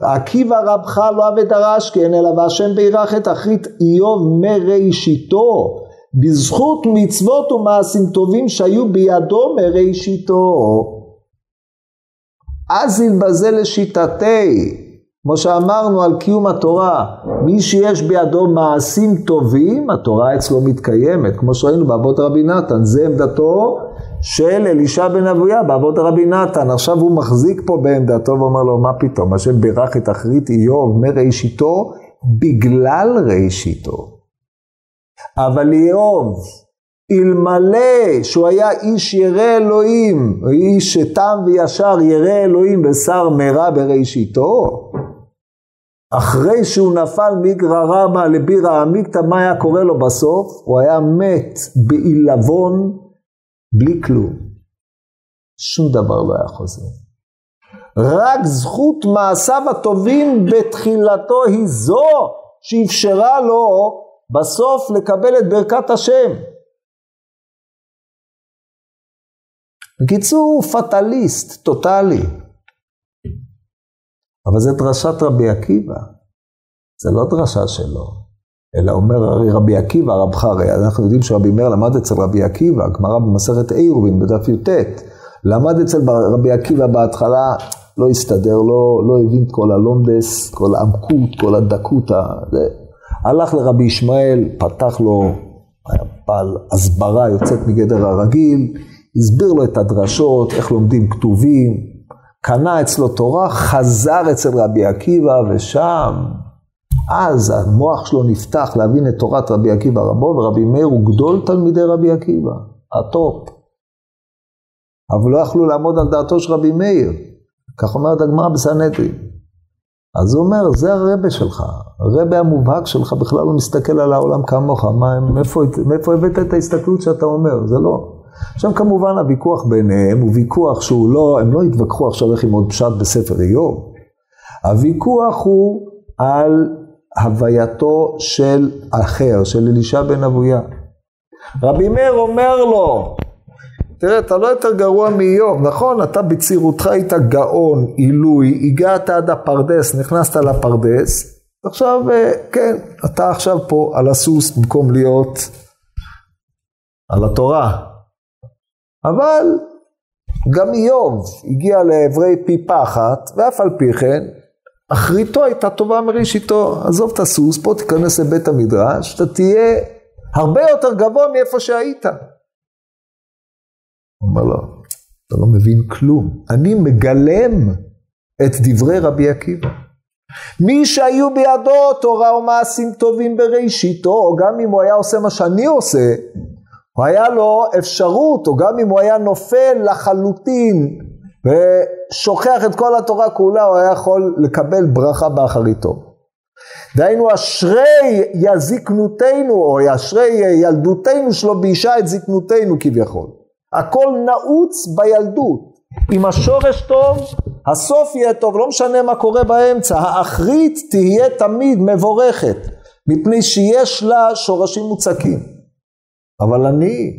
עקיבא רבך לא עבד הרש כן, אלא והשם בירך את אחרית איוב מראשיתו, בזכות מצוות ומעשים טובים שהיו בידו מראשיתו. אז ילבזה לשיטתי, כמו שאמרנו על קיום התורה, מי שיש בידו מעשים טובים, התורה אצלו מתקיימת, כמו שראינו באבות רבי נתן, זה עמדתו של אלישע בן אבויה באבות רבי נתן. עכשיו הוא מחזיק פה בעמדתו ואומר לו, מה פתאום, השם בירך את אחרית איוב מראשיתו בגלל ראשיתו. אבל איוב, אלמלא שהוא היה איש ירא אלוהים, איש שתם וישר ירא אלוהים בשר מרע בראשיתו, אחרי שהוא נפל מגרא רמא לבירא עמיקתא, מה היה קורה לו בסוף? הוא היה מת בעילבון בלי כלום. שום דבר לא היה חוזר. רק זכות מעשיו הטובים בתחילתו היא זו שאפשרה לו בסוף לקבל את ברכת השם. בקיצור, הוא פטליסט, טוטאלי. אבל זה דרשת רבי עקיבא, זה לא דרשה שלו, אלא אומר הרי רבי עקיבא, רבך, הרי אנחנו יודעים שרבי מאיר למד אצל רבי עקיבא, גמרא במסכת עירובין בדף י"ט, למד אצל רבי עקיבא בהתחלה, לא הסתדר לא, לא הבין את כל הלומדס, כל העמקות, כל הדקות, זה. הלך לרבי ישמעאל, פתח לו, היה בעל הסברה יוצאת מגדר הרגיל, הסביר לו את הדרשות, איך לומדים כתובים, קנה אצלו תורה, חזר אצל רבי עקיבא, ושם, אז המוח שלו נפתח להבין את תורת רבי עקיבא רבו, ורבי מאיר הוא גדול תלמידי רבי עקיבא, ה top. אבל לא יכלו לעמוד על דעתו של רבי מאיר. כך אומרת הגמרא בסנהדרין. אז הוא אומר, זה הרבה שלך, הרבה המובהק שלך בכלל לא מסתכל על העולם כמוך, מה, מאיפה, מאיפה הבאת את ההסתכלות שאתה אומר, זה לא. עכשיו כמובן הוויכוח ביניהם הוא ויכוח שהוא לא, הם לא התווכחו עכשיו איך ללמוד פשט בספר איוב. הוויכוח הוא על הווייתו של אחר, של אלישע בן אבויה. רבי מאיר אומר לו, תראה, אתה לא יותר גרוע מאיוב, נכון? אתה בצעירותך היית גאון, עילוי, הגעת עד הפרדס, נכנסת לפרדס, עכשיו, אה, כן, אתה עכשיו פה על הסוס במקום להיות על התורה. אבל גם איוב הגיע לעברי פי פחת, ואף על פי כן, אחריתו הייתה טובה מראשיתו. עזוב את הסוס, פה תיכנס לבית המדרש, אתה תהיה הרבה יותר גבוה מאיפה שהיית. הוא אומר לו, אתה לא מבין כלום. אני מגלם את דברי רבי עקיבא. מי שהיו בידו תורה ומעשים טובים בראשיתו, גם אם הוא היה עושה מה שאני עושה, הוא היה לו אפשרות, או גם אם הוא היה נופל לחלוטין ושוכח את כל התורה כולה, הוא היה יכול לקבל ברכה באחריתו. דהיינו אשרי יזקנותנו, או אשרי ילדותנו שלו באישה את זקנותנו כביכול. הכל נעוץ בילדות. אם השורש טוב, הסוף יהיה טוב, לא משנה מה קורה באמצע. האחרית תהיה תמיד מבורכת, מפני שיש לה שורשים מוצקים. אבל אני,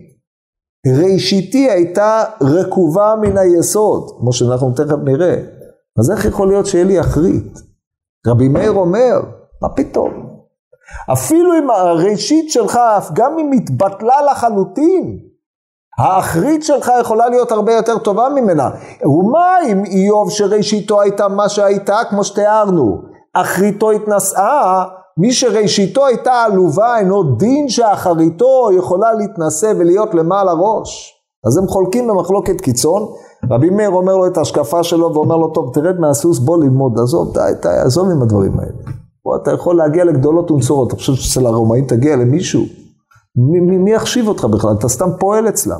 ראשיתי הייתה רקובה מן היסוד, כמו שאנחנו תכף נראה. אז איך יכול להיות שיהיה לי אחרית? רבי מאיר אומר, מה פתאום? אפילו אם הראשית שלך, גם אם התבטלה לחלוטין, האחרית שלך יכולה להיות הרבה יותר טובה ממנה. ומה אם איוב שראשיתו הייתה מה שהייתה, כמו שתיארנו, אחריתו התנשאה, מי שראשיתו הייתה עלובה, אינו דין שאחריתו יכולה להתנשא ולהיות למעלה ראש. אז הם חולקים במחלוקת קיצון, רבי מאיר אומר לו את ההשקפה שלו ואומר לו, טוב, תרד מהסוס, בוא ללמוד, עזוב, די, די, עזוב עם הדברים האלה. בוא, אתה יכול להגיע לגדולות ונצורות, אתה חושב שאצל הרומאים תגיע למישהו? מי, מי, יחשיב אותך בכלל? אתה סתם פועל אצלם.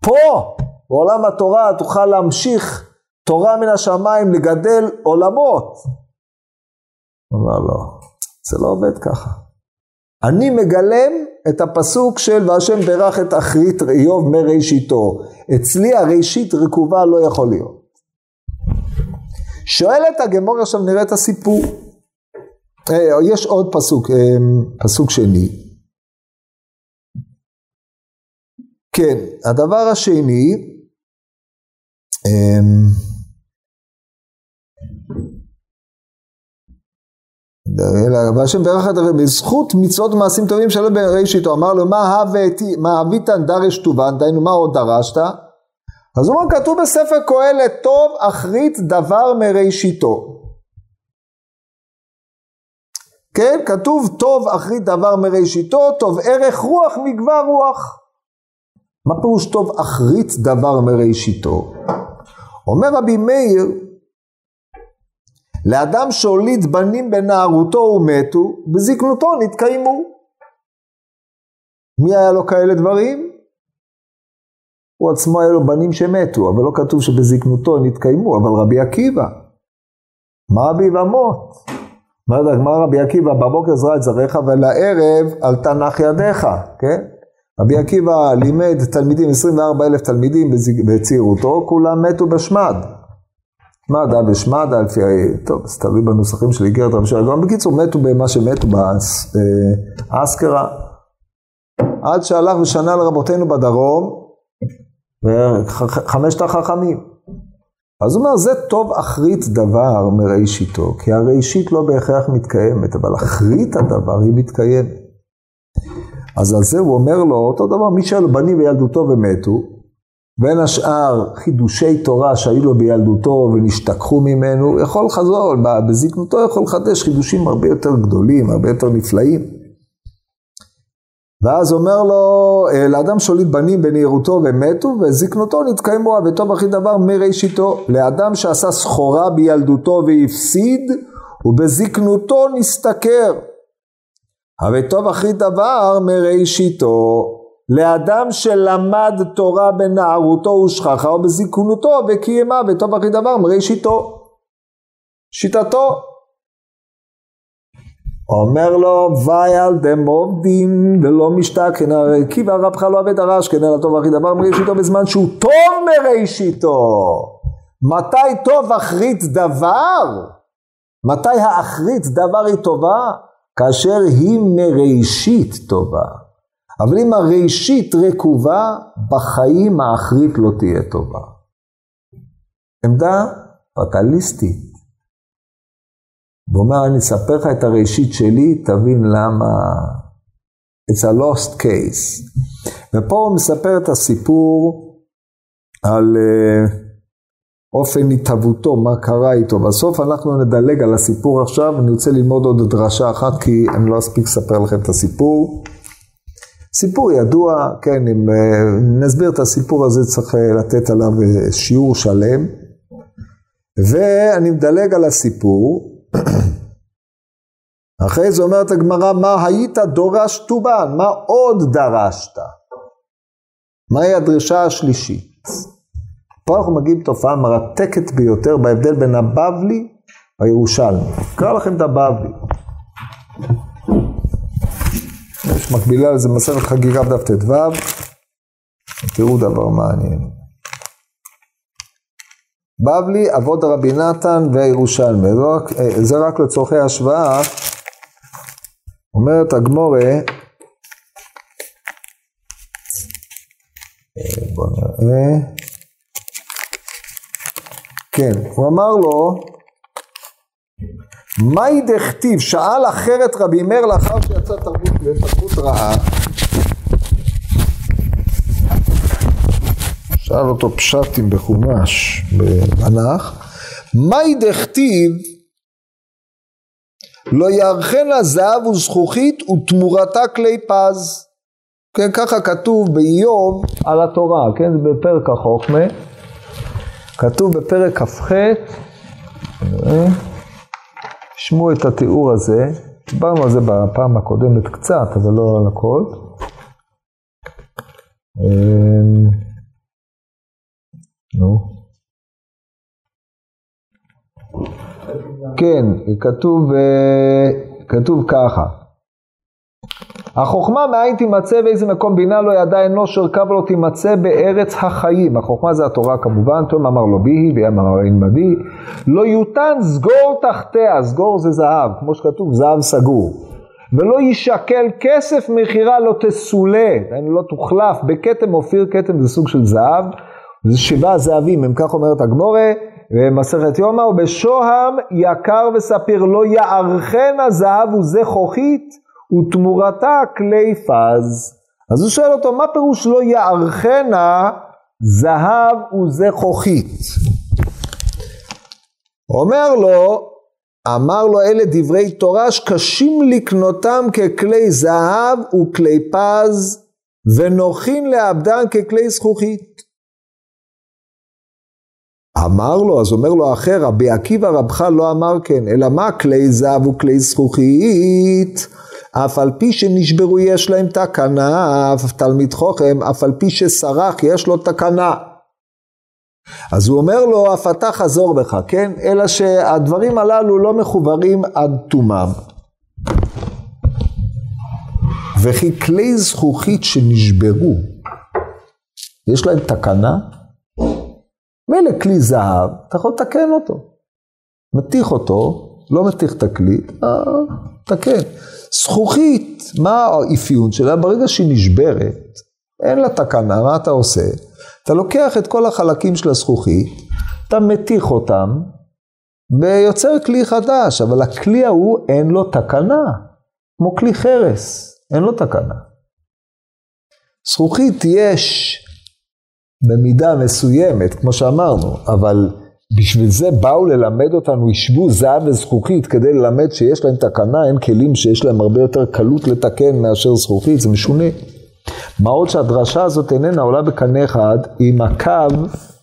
פה, בעולם התורה, תוכל להמשיך תורה מן השמיים, לגדל עולמות. אמר לא, זה לא עובד ככה. אני מגלם את הפסוק של והשם ברך את אחרית איוב מראשיתו. אצלי הראשית רקובה לא יכול להיות. שואלת הגמור עכשיו נראה את הסיפור. אה, יש עוד פסוק, אה, פסוק שני. כן, הדבר השני, אה, והשם ברך את הרב, בזכות מצוות ומעשים טובים שלא בראשיתו, אמר לו מה הביתן דרש טובן, דהיינו מה עוד דרשת? אז הוא אומר כתוב בספר קהלת טוב אחרית דבר מראשיתו. כן, כתוב טוב אחרית דבר מראשיתו, טוב ערך רוח מגבר רוח. מה פירוש טוב אחרית דבר מראשיתו? אומר רבי מאיר, לאדם שהוליד בנים בנערותו ומתו, בזקנותו נתקיימו. מי היה לו כאלה דברים? הוא עצמו היה לו בנים שמתו, אבל לא כתוב שבזקנותו נתקיימו, אבל רבי עקיבא, מה אמות? מה יודע, מה רבי עקיבא, בבוקר זרע את זרעך ולערב אל תנח ידיך, כן? רבי עקיבא לימד תלמידים, 24 אלף תלמידים בצעירותו, כולם מתו בשמד. מד"א ושמד"א, לפי, טוב, זה תלוי בנוסחים של איגרת רבי שלום. בקיצור, מתו במה שמתו באסקרה. עד שהלך ושנה לרבותינו בדרום, וחמשת החכמים. אז הוא אומר, זה טוב אחרית דבר מראשיתו, כי הראשית לא בהכרח מתקיימת, אבל אחרית הדבר היא מתקיימת. אז על זה הוא אומר לו, אותו דבר, מי שהיה לו בנים בילדותו ומתו, בין השאר חידושי תורה שהיו לו בילדותו ונשתכחו ממנו, יכול לחזור, בזקנותו יכול לחדש חידושים הרבה יותר גדולים, הרבה יותר נפלאים. ואז אומר לו, לאדם שליט בנים בנערותו ומתו, וזקנותו נתקיימו, וטוב הכי דבר מראשיתו. לאדם שעשה סחורה בילדותו והפסיד, ובזקנותו נסתכר. הרי טוב הכי דבר מראשיתו. לאדם שלמד תורה בנערותו ושכחה או בזיכונותו וקיימה וטוב הכי דבר מראשיתו. שיטתו. אומר לו וייל דמובדין ולא משתכן הרי כי והרבך לא עבד הרש כן אלא טוב הכי דבר מראשיתו בזמן שהוא טוב מראשיתו. מתי טוב אחרית דבר? מתי האחרית דבר היא טובה? כאשר היא מראשית טובה. אבל אם הראשית רקובה, בחיים האחרית לא תהיה טובה. עמדה פטליסטית. הוא אומר, אני אספר לך את הראשית שלי, תבין למה it's a lost case. ופה הוא מספר את הסיפור על uh, אופן התהוותו, מה קרה איתו. בסוף אנחנו נדלג על הסיפור עכשיו, אני רוצה ללמוד עוד דרשה אחת, כי אני לא אספיק לספר לכם את הסיפור. סיפור ידוע, כן, אם uh, נסביר את הסיפור הזה, צריך uh, לתת עליו uh, שיעור שלם. ואני מדלג על הסיפור. אחרי זה אומרת הגמרא, מה היית דורש טובן? מה עוד דרשת? מהי הדרישה השלישית? פה אנחנו מגיעים לתופעה מרתקת ביותר בהבדל בין הבבלי לירושלמי. אקרא לכם את הבבלי. יש מקבילה לזה מסכת חגיגה בדף ט"ו, תראו דבר מעניין. בבלי, אבות רבי נתן והירושלמי, זה רק לצורכי השוואה, אומרת הגמורה, בוא נראה, כן, הוא אמר לו, מהי דכתיב? שאל אחרת רבי מאיר לאחר שיצא תרבות לתרבות רעה. שאל אותו פשטים בחומש, בתנ"ך, מהי דכתיב? לא יארכנה זהב וזכוכית ותמורתה כלי פז. כן, ככה כתוב באיוב על התורה, כן, בפרק החוכמה. כתוב בפרק כ"ח, שמעו את התיאור הזה, דיברנו על זה בפעם הקודמת קצת, אבל לא על הכל. אמ, נו. כן, כתוב, אה, כתוב ככה. החוכמה מאין תימצא ואיזה מקום בינה לא ידע אנוש ארכה ולא תימצא בארץ החיים. החוכמה זה התורה כמובן, תום אמר לו ביהי וים אמר אין מדי. לא יותן סגור תחתיה, סגור זה זהב, כמו שכתוב זהב סגור. ולא יישקל כסף מכירה לא תסולא, לא תוחלף, בכתם אופיר, כתם זה סוג של זהב, זה שבעה זהבים, הם כך אומרת הגמורה, במסכת יומא, ובשוהם יקר וספיר לא יערכנה זהב וזכוכית ותמורתה כלי פז. אז הוא שואל אותו, מה פירוש לא יערכנה זהב וזכוכית? אומר לו, אמר לו אלה דברי תורה שקשים לקנותם ככלי זהב וכלי פז ונוחין לעבדן ככלי זכוכית. אמר לו, אז אומר לו אחר, רבי עקיבא רבך לא אמר כן, אלא מה כלי זהב וכלי זכוכית? אף על פי שנשברו יש להם תקנה, אף תלמיד חוכם, אף על פי שסרח יש לו תקנה. אז הוא אומר לו, אף אתה חזור בך, כן? אלא שהדברים הללו לא מחוברים עד תומם. וכי כלי זכוכית שנשברו, יש להם תקנה? מילא כלי זהב, אתה יכול לתקן אותו. מתיך אותו, לא מתיך את הכלי, תקן. זכוכית, מה האפיון שלה? ברגע שהיא נשברת, אין לה תקנה, מה אתה עושה? אתה לוקח את כל החלקים של הזכוכית, אתה מתיך אותם, ויוצר כלי חדש, אבל הכלי ההוא אין לו תקנה, כמו כלי חרס, אין לו תקנה. זכוכית יש במידה מסוימת, כמו שאמרנו, אבל בשביל זה באו ללמד אותנו, ישבו זהב וזכוכית כדי ללמד שיש להם תקנה, הם כלים שיש להם הרבה יותר קלות לתקן מאשר זכוכית, זה משונה. מה עוד שהדרשה הזאת איננה עולה בקנה אחד עם הקו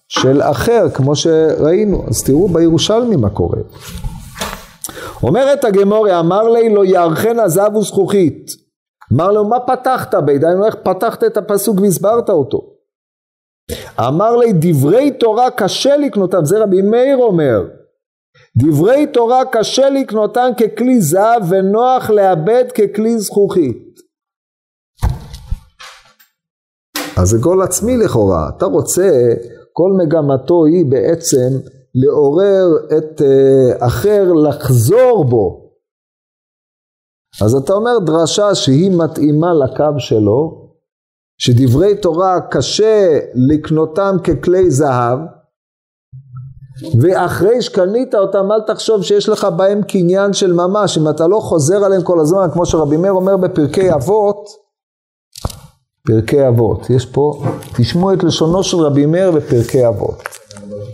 של אחר, כמו שראינו. אז תראו בירושלמי מה קורה. אומרת הגמוריה, אמר לי לא יארכנה זהב וזכוכית, אמר לו, מה פתחת בידיים? איך פתחת את הפסוק והסברת אותו? אמר לי, דברי תורה קשה לקנותם, זה רבי מאיר אומר. דברי תורה קשה לקנותם ככלי זהב ונוח לאבד ככלי זכוכית. אז זה גול עצמי לכאורה. אתה רוצה, כל מגמתו היא בעצם לעורר את uh, אחר לחזור בו. אז אתה אומר דרשה שהיא מתאימה לקו שלו, שדברי תורה קשה לקנותם ככלי זהב, ואחרי שקנית אותם אל תחשוב שיש לך בהם קניין של ממש, אם אתה לא חוזר עליהם כל הזמן, כמו שרבי מאיר אומר בפרקי אבות, פרקי אבות, יש פה, תשמעו את לשונו של רבי מאיר בפרקי אבות.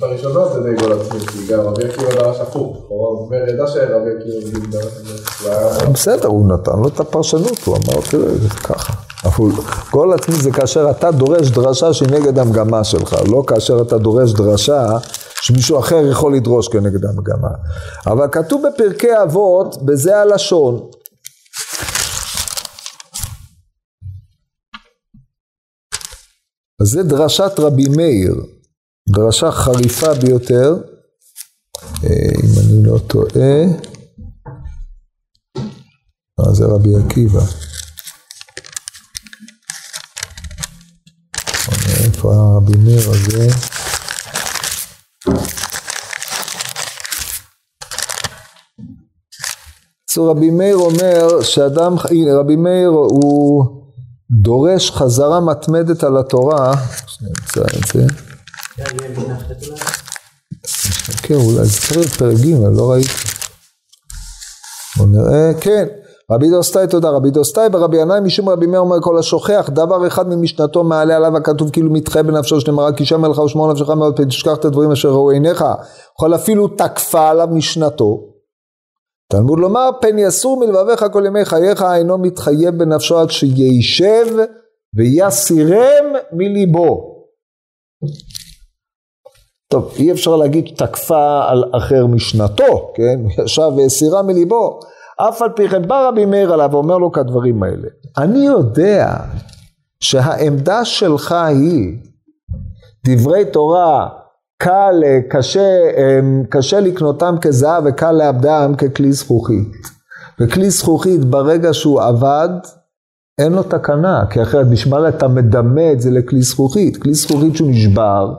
הראשונות זה די גול עצמי, כי גם רבי עקיבא דרש הפוך, הוא ידע שרבי עקיבא דרש בסדר, הוא נתן לו את הפרשנות, הוא אמר, תראה, זה ככה. אבל גול עצמי זה כאשר אתה דורש דרשה שהיא נגד המגמה שלך, לא כאשר אתה דורש דרשה שמישהו אחר יכול לדרוש כנגד המגמה. אבל כתוב בפרקי אבות, בזה הלשון. אז זה דרשת רבי מאיר. דרשה חריפה ביותר, אה, אם אני לא טועה, אה, זה רבי עקיבא. הרבי מאיר הזה? בקיצור רבי מאיר אומר שאדם, הנה רבי מאיר הוא דורש חזרה מתמדת על התורה, שנמצא את זה. כן, אולי זה צריך להיות פרק ג', לא ראיתי. בוא נראה, כן. רבי דוסטאי, תודה. רבי דוסטאי ברבי ינאי משום רבי מאיר אומר כל השוכח דבר אחד ממשנתו מעלה עליו הכתוב כאילו מתחייב בנפשו שנאמר רק השמר לך ושמור נפשך מאוד פן תשכח את הדברים אשר ראו עיניך. יכול אפילו תקפה עליו משנתו. תלמוד לומר פן יסור מלבביך כל ימי חייך אינו מתחייב בנפשו עד שישב ויסירם מליבו. טוב, אי אפשר להגיד תקפה על אחר משנתו, כן? ישב והסירה מליבו. אף על פי כן בא רבי מאיר עליו ואומר לו כדברים האלה. אני יודע שהעמדה שלך היא דברי תורה קל, קשה, אמ, קשה לקנותם כזהב וקל לאבדם ככלי זכוכית. וכלי זכוכית ברגע שהוא עבד, אין לו תקנה, כי אחרת בשביל אתה מדמה את זה לכלי זכוכית. כלי זכוכית שהוא נשבר,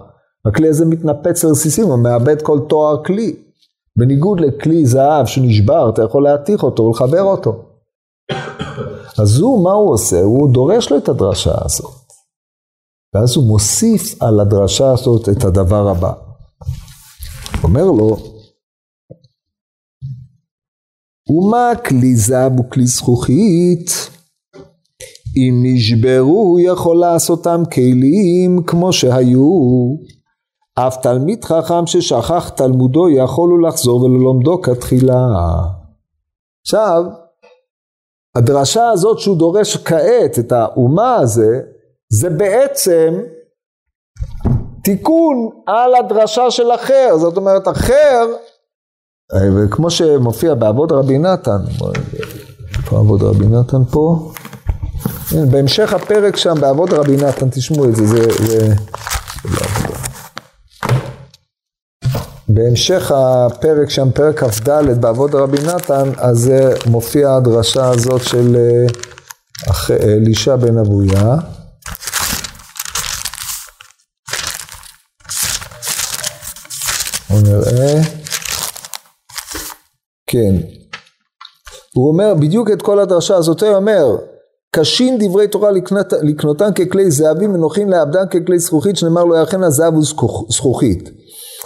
הכלי הזה מתנפץ לרסיסים, הוא מאבד כל תואר כלי. בניגוד לכלי זהב שנשבר, אתה יכול להתיך אותו ולחבר אותו. אז הוא, מה הוא עושה? הוא דורש לו את הדרשה הזאת. ואז הוא מוסיף על הדרשה הזאת את הדבר הבא. אומר לו, ומה כלי זהב וכלי זכוכית? אם נשברו הוא יכול לעשותם כלים כמו שהיו. אף תלמיד חכם ששכח תלמודו יכול הוא לחזור וללומדו כתחילה. עכשיו, הדרשה הזאת שהוא דורש כעת את האומה הזה, זה בעצם תיקון על הדרשה של אחר, זאת אומרת אחר, כמו שמופיע בעבוד רבי נתן, איפה עבוד רבי נתן פה? בהמשך הפרק שם בעבוד רבי נתן, תשמעו את זה, זה, זה, בהמשך הפרק שם, פרק כ"ד בעבוד רבי נתן, אז זה מופיע הדרשה הזאת של אה, אלישע בן אבויה. בואו נראה. כן. הוא אומר בדיוק את כל הדרשה הזאת, הוא אומר, קשים דברי תורה לקנות, לקנותן ככלי זהבים ונוחים לעבדן ככלי זכוכית, שנאמר לו יאכן הזהב וזכוכית.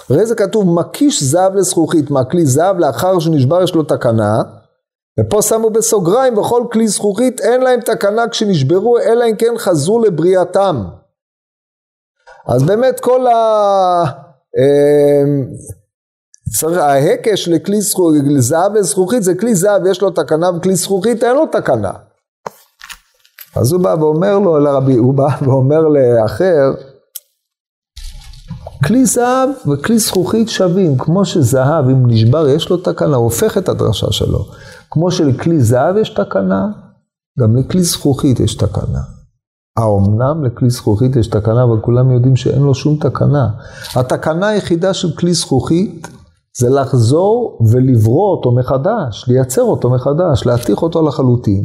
הרי זה כתוב מקיש זהב לזכוכית, מה כלי זהב לאחר שנשבר יש לו תקנה, ופה שמו בסוגריים, בכל כלי זכוכית אין להם תקנה כשנשברו, אלא אם כן חזרו לבריאתם. אז באמת כל ה... אמ, צריך, ההקש לכלי זכוכית, זהב לזכוכית זה כלי זהב, יש לו תקנה, וכלי זכוכית אין לו תקנה. אז הוא בא ואומר לו, לרבי, הוא בא ואומר לאחר, כלי זהב וכלי זכוכית שווים, כמו שזהב אם נשבר יש לו תקנה, הוא הופך את הדרשה שלו. כמו שלכלי זהב יש תקנה, גם לכלי זכוכית יש תקנה. האומנם לכלי זכוכית יש תקנה, אבל כולם יודעים שאין לו שום תקנה. התקנה היחידה של כלי זכוכית זה לחזור ולברוא אותו מחדש, לייצר אותו מחדש, להתיך אותו לחלוטין,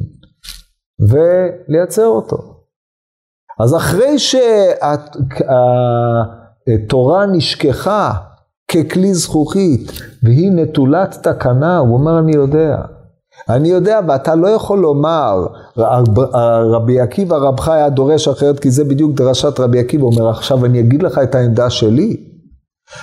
ולייצר אותו. אז אחרי שהתורה נשכחה ככלי זכוכית, והיא נטולת תקנה, הוא אומר, אני יודע. אני יודע, ואתה לא יכול לומר, רבי עקיבא רבך היה דורש אחרת, כי זה בדיוק דרשת רבי עקיבא, אומר, עכשיו אני אגיד לך את העמדה שלי.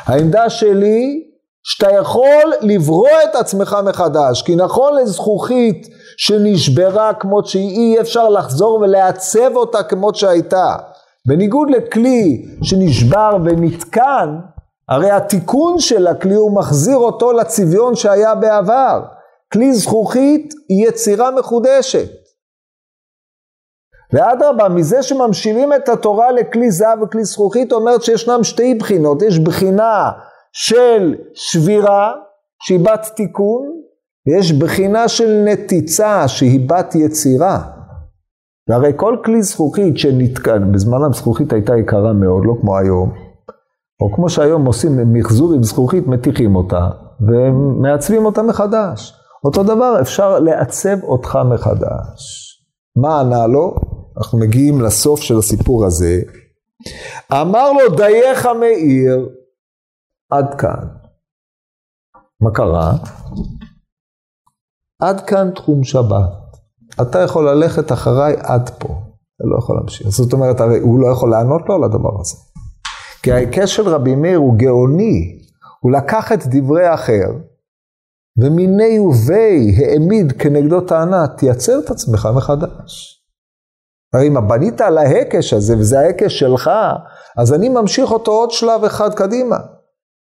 העמדה שלי, שאתה יכול לברוא את עצמך מחדש, כי נכון לזכוכית שנשברה כמות שהיא, אי אפשר לחזור ולעצב אותה כמות שהייתה. בניגוד לכלי שנשבר ונתקן, הרי התיקון של הכלי הוא מחזיר אותו לצביון שהיה בעבר. כלי זכוכית היא יצירה מחודשת. ואדרבה, מזה שממשילים את התורה לכלי זהב וכלי זכוכית, אומרת שישנם שתי בחינות. יש בחינה של שבירה, שהיא בת תיקון, ויש בחינה של נתיצה, שהיא בת יצירה. והרי כל כלי זכוכית שנתקן, בזמן הזכוכית הייתה יקרה מאוד, לא כמו היום, או כמו שהיום עושים מחזור עם זכוכית, מתיכים אותה, ומעצבים אותה מחדש. אותו דבר, אפשר לעצב אותך מחדש. מה ענה לו? אנחנו מגיעים לסוף של הסיפור הזה. אמר לו, דייך מאיר, עד כאן. מה קרה? עד כאן תחום שבת. אתה יכול ללכת אחריי עד פה. אתה לא יכול להמשיך. זאת אומרת, הרי הוא לא יכול לענות לו על הדבר הזה. כי ההיקש של רבי מאיר הוא גאוני. הוא לקח את דברי האחר, ומיני ובי העמיד כנגדו טענה, תייצר את עצמך מחדש. הרי אם בנית על ההקש הזה, וזה ההקש שלך, אז אני ממשיך אותו עוד שלב אחד קדימה.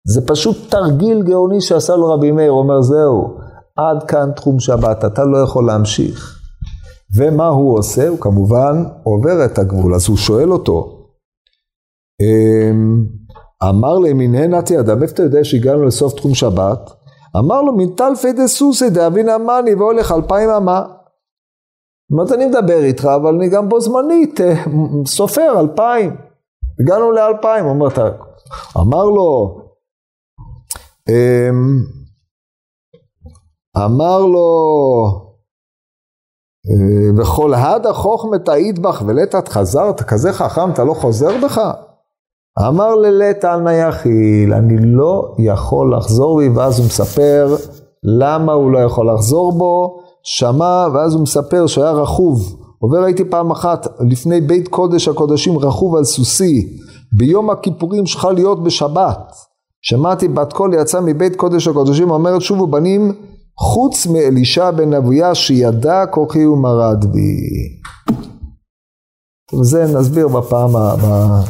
זה פשוט תרגיל גאוני שעשה לו רבי מאיר, אומר, זהו, עד כאן תחום שבת, אתה לא יכול להמשיך. ומה הוא עושה? הוא כמובן עובר את הגבול, אז הוא שואל אותו, אמ, אמר להם, הנה נתי אדם, איפה אתה יודע שהגענו לסוף תחום שבת? אמר לו, מטלפי דסוסי דאבין אמני והולך אלפיים אמה. זאת אומרת, אני מדבר איתך, אבל אני גם בו זמנית אה, סופר אלפיים. הגענו לאלפיים, אומר, אמר לו, אמ, אמר לו, וכל הדה חוכמת האידבך ולטת חזרת, כזה חכם, אתה לא חוזר בך? אמר ללטה נייחיל, אני לא יכול לחזור בי, ואז הוא מספר למה הוא לא יכול לחזור בו, שמע, ואז הוא מספר שהיה רכוב, עובר הייתי פעם אחת לפני בית קודש הקודשים רכוב על סוסי, ביום הכיפורים שלך להיות בשבת, שמעתי בת קול יצא מבית קודש הקודשים, אומרת שובו בנים, חוץ מאלישע בן אבויה שידע כוחי ומרד בי. זה נסביר בפעם הבאה.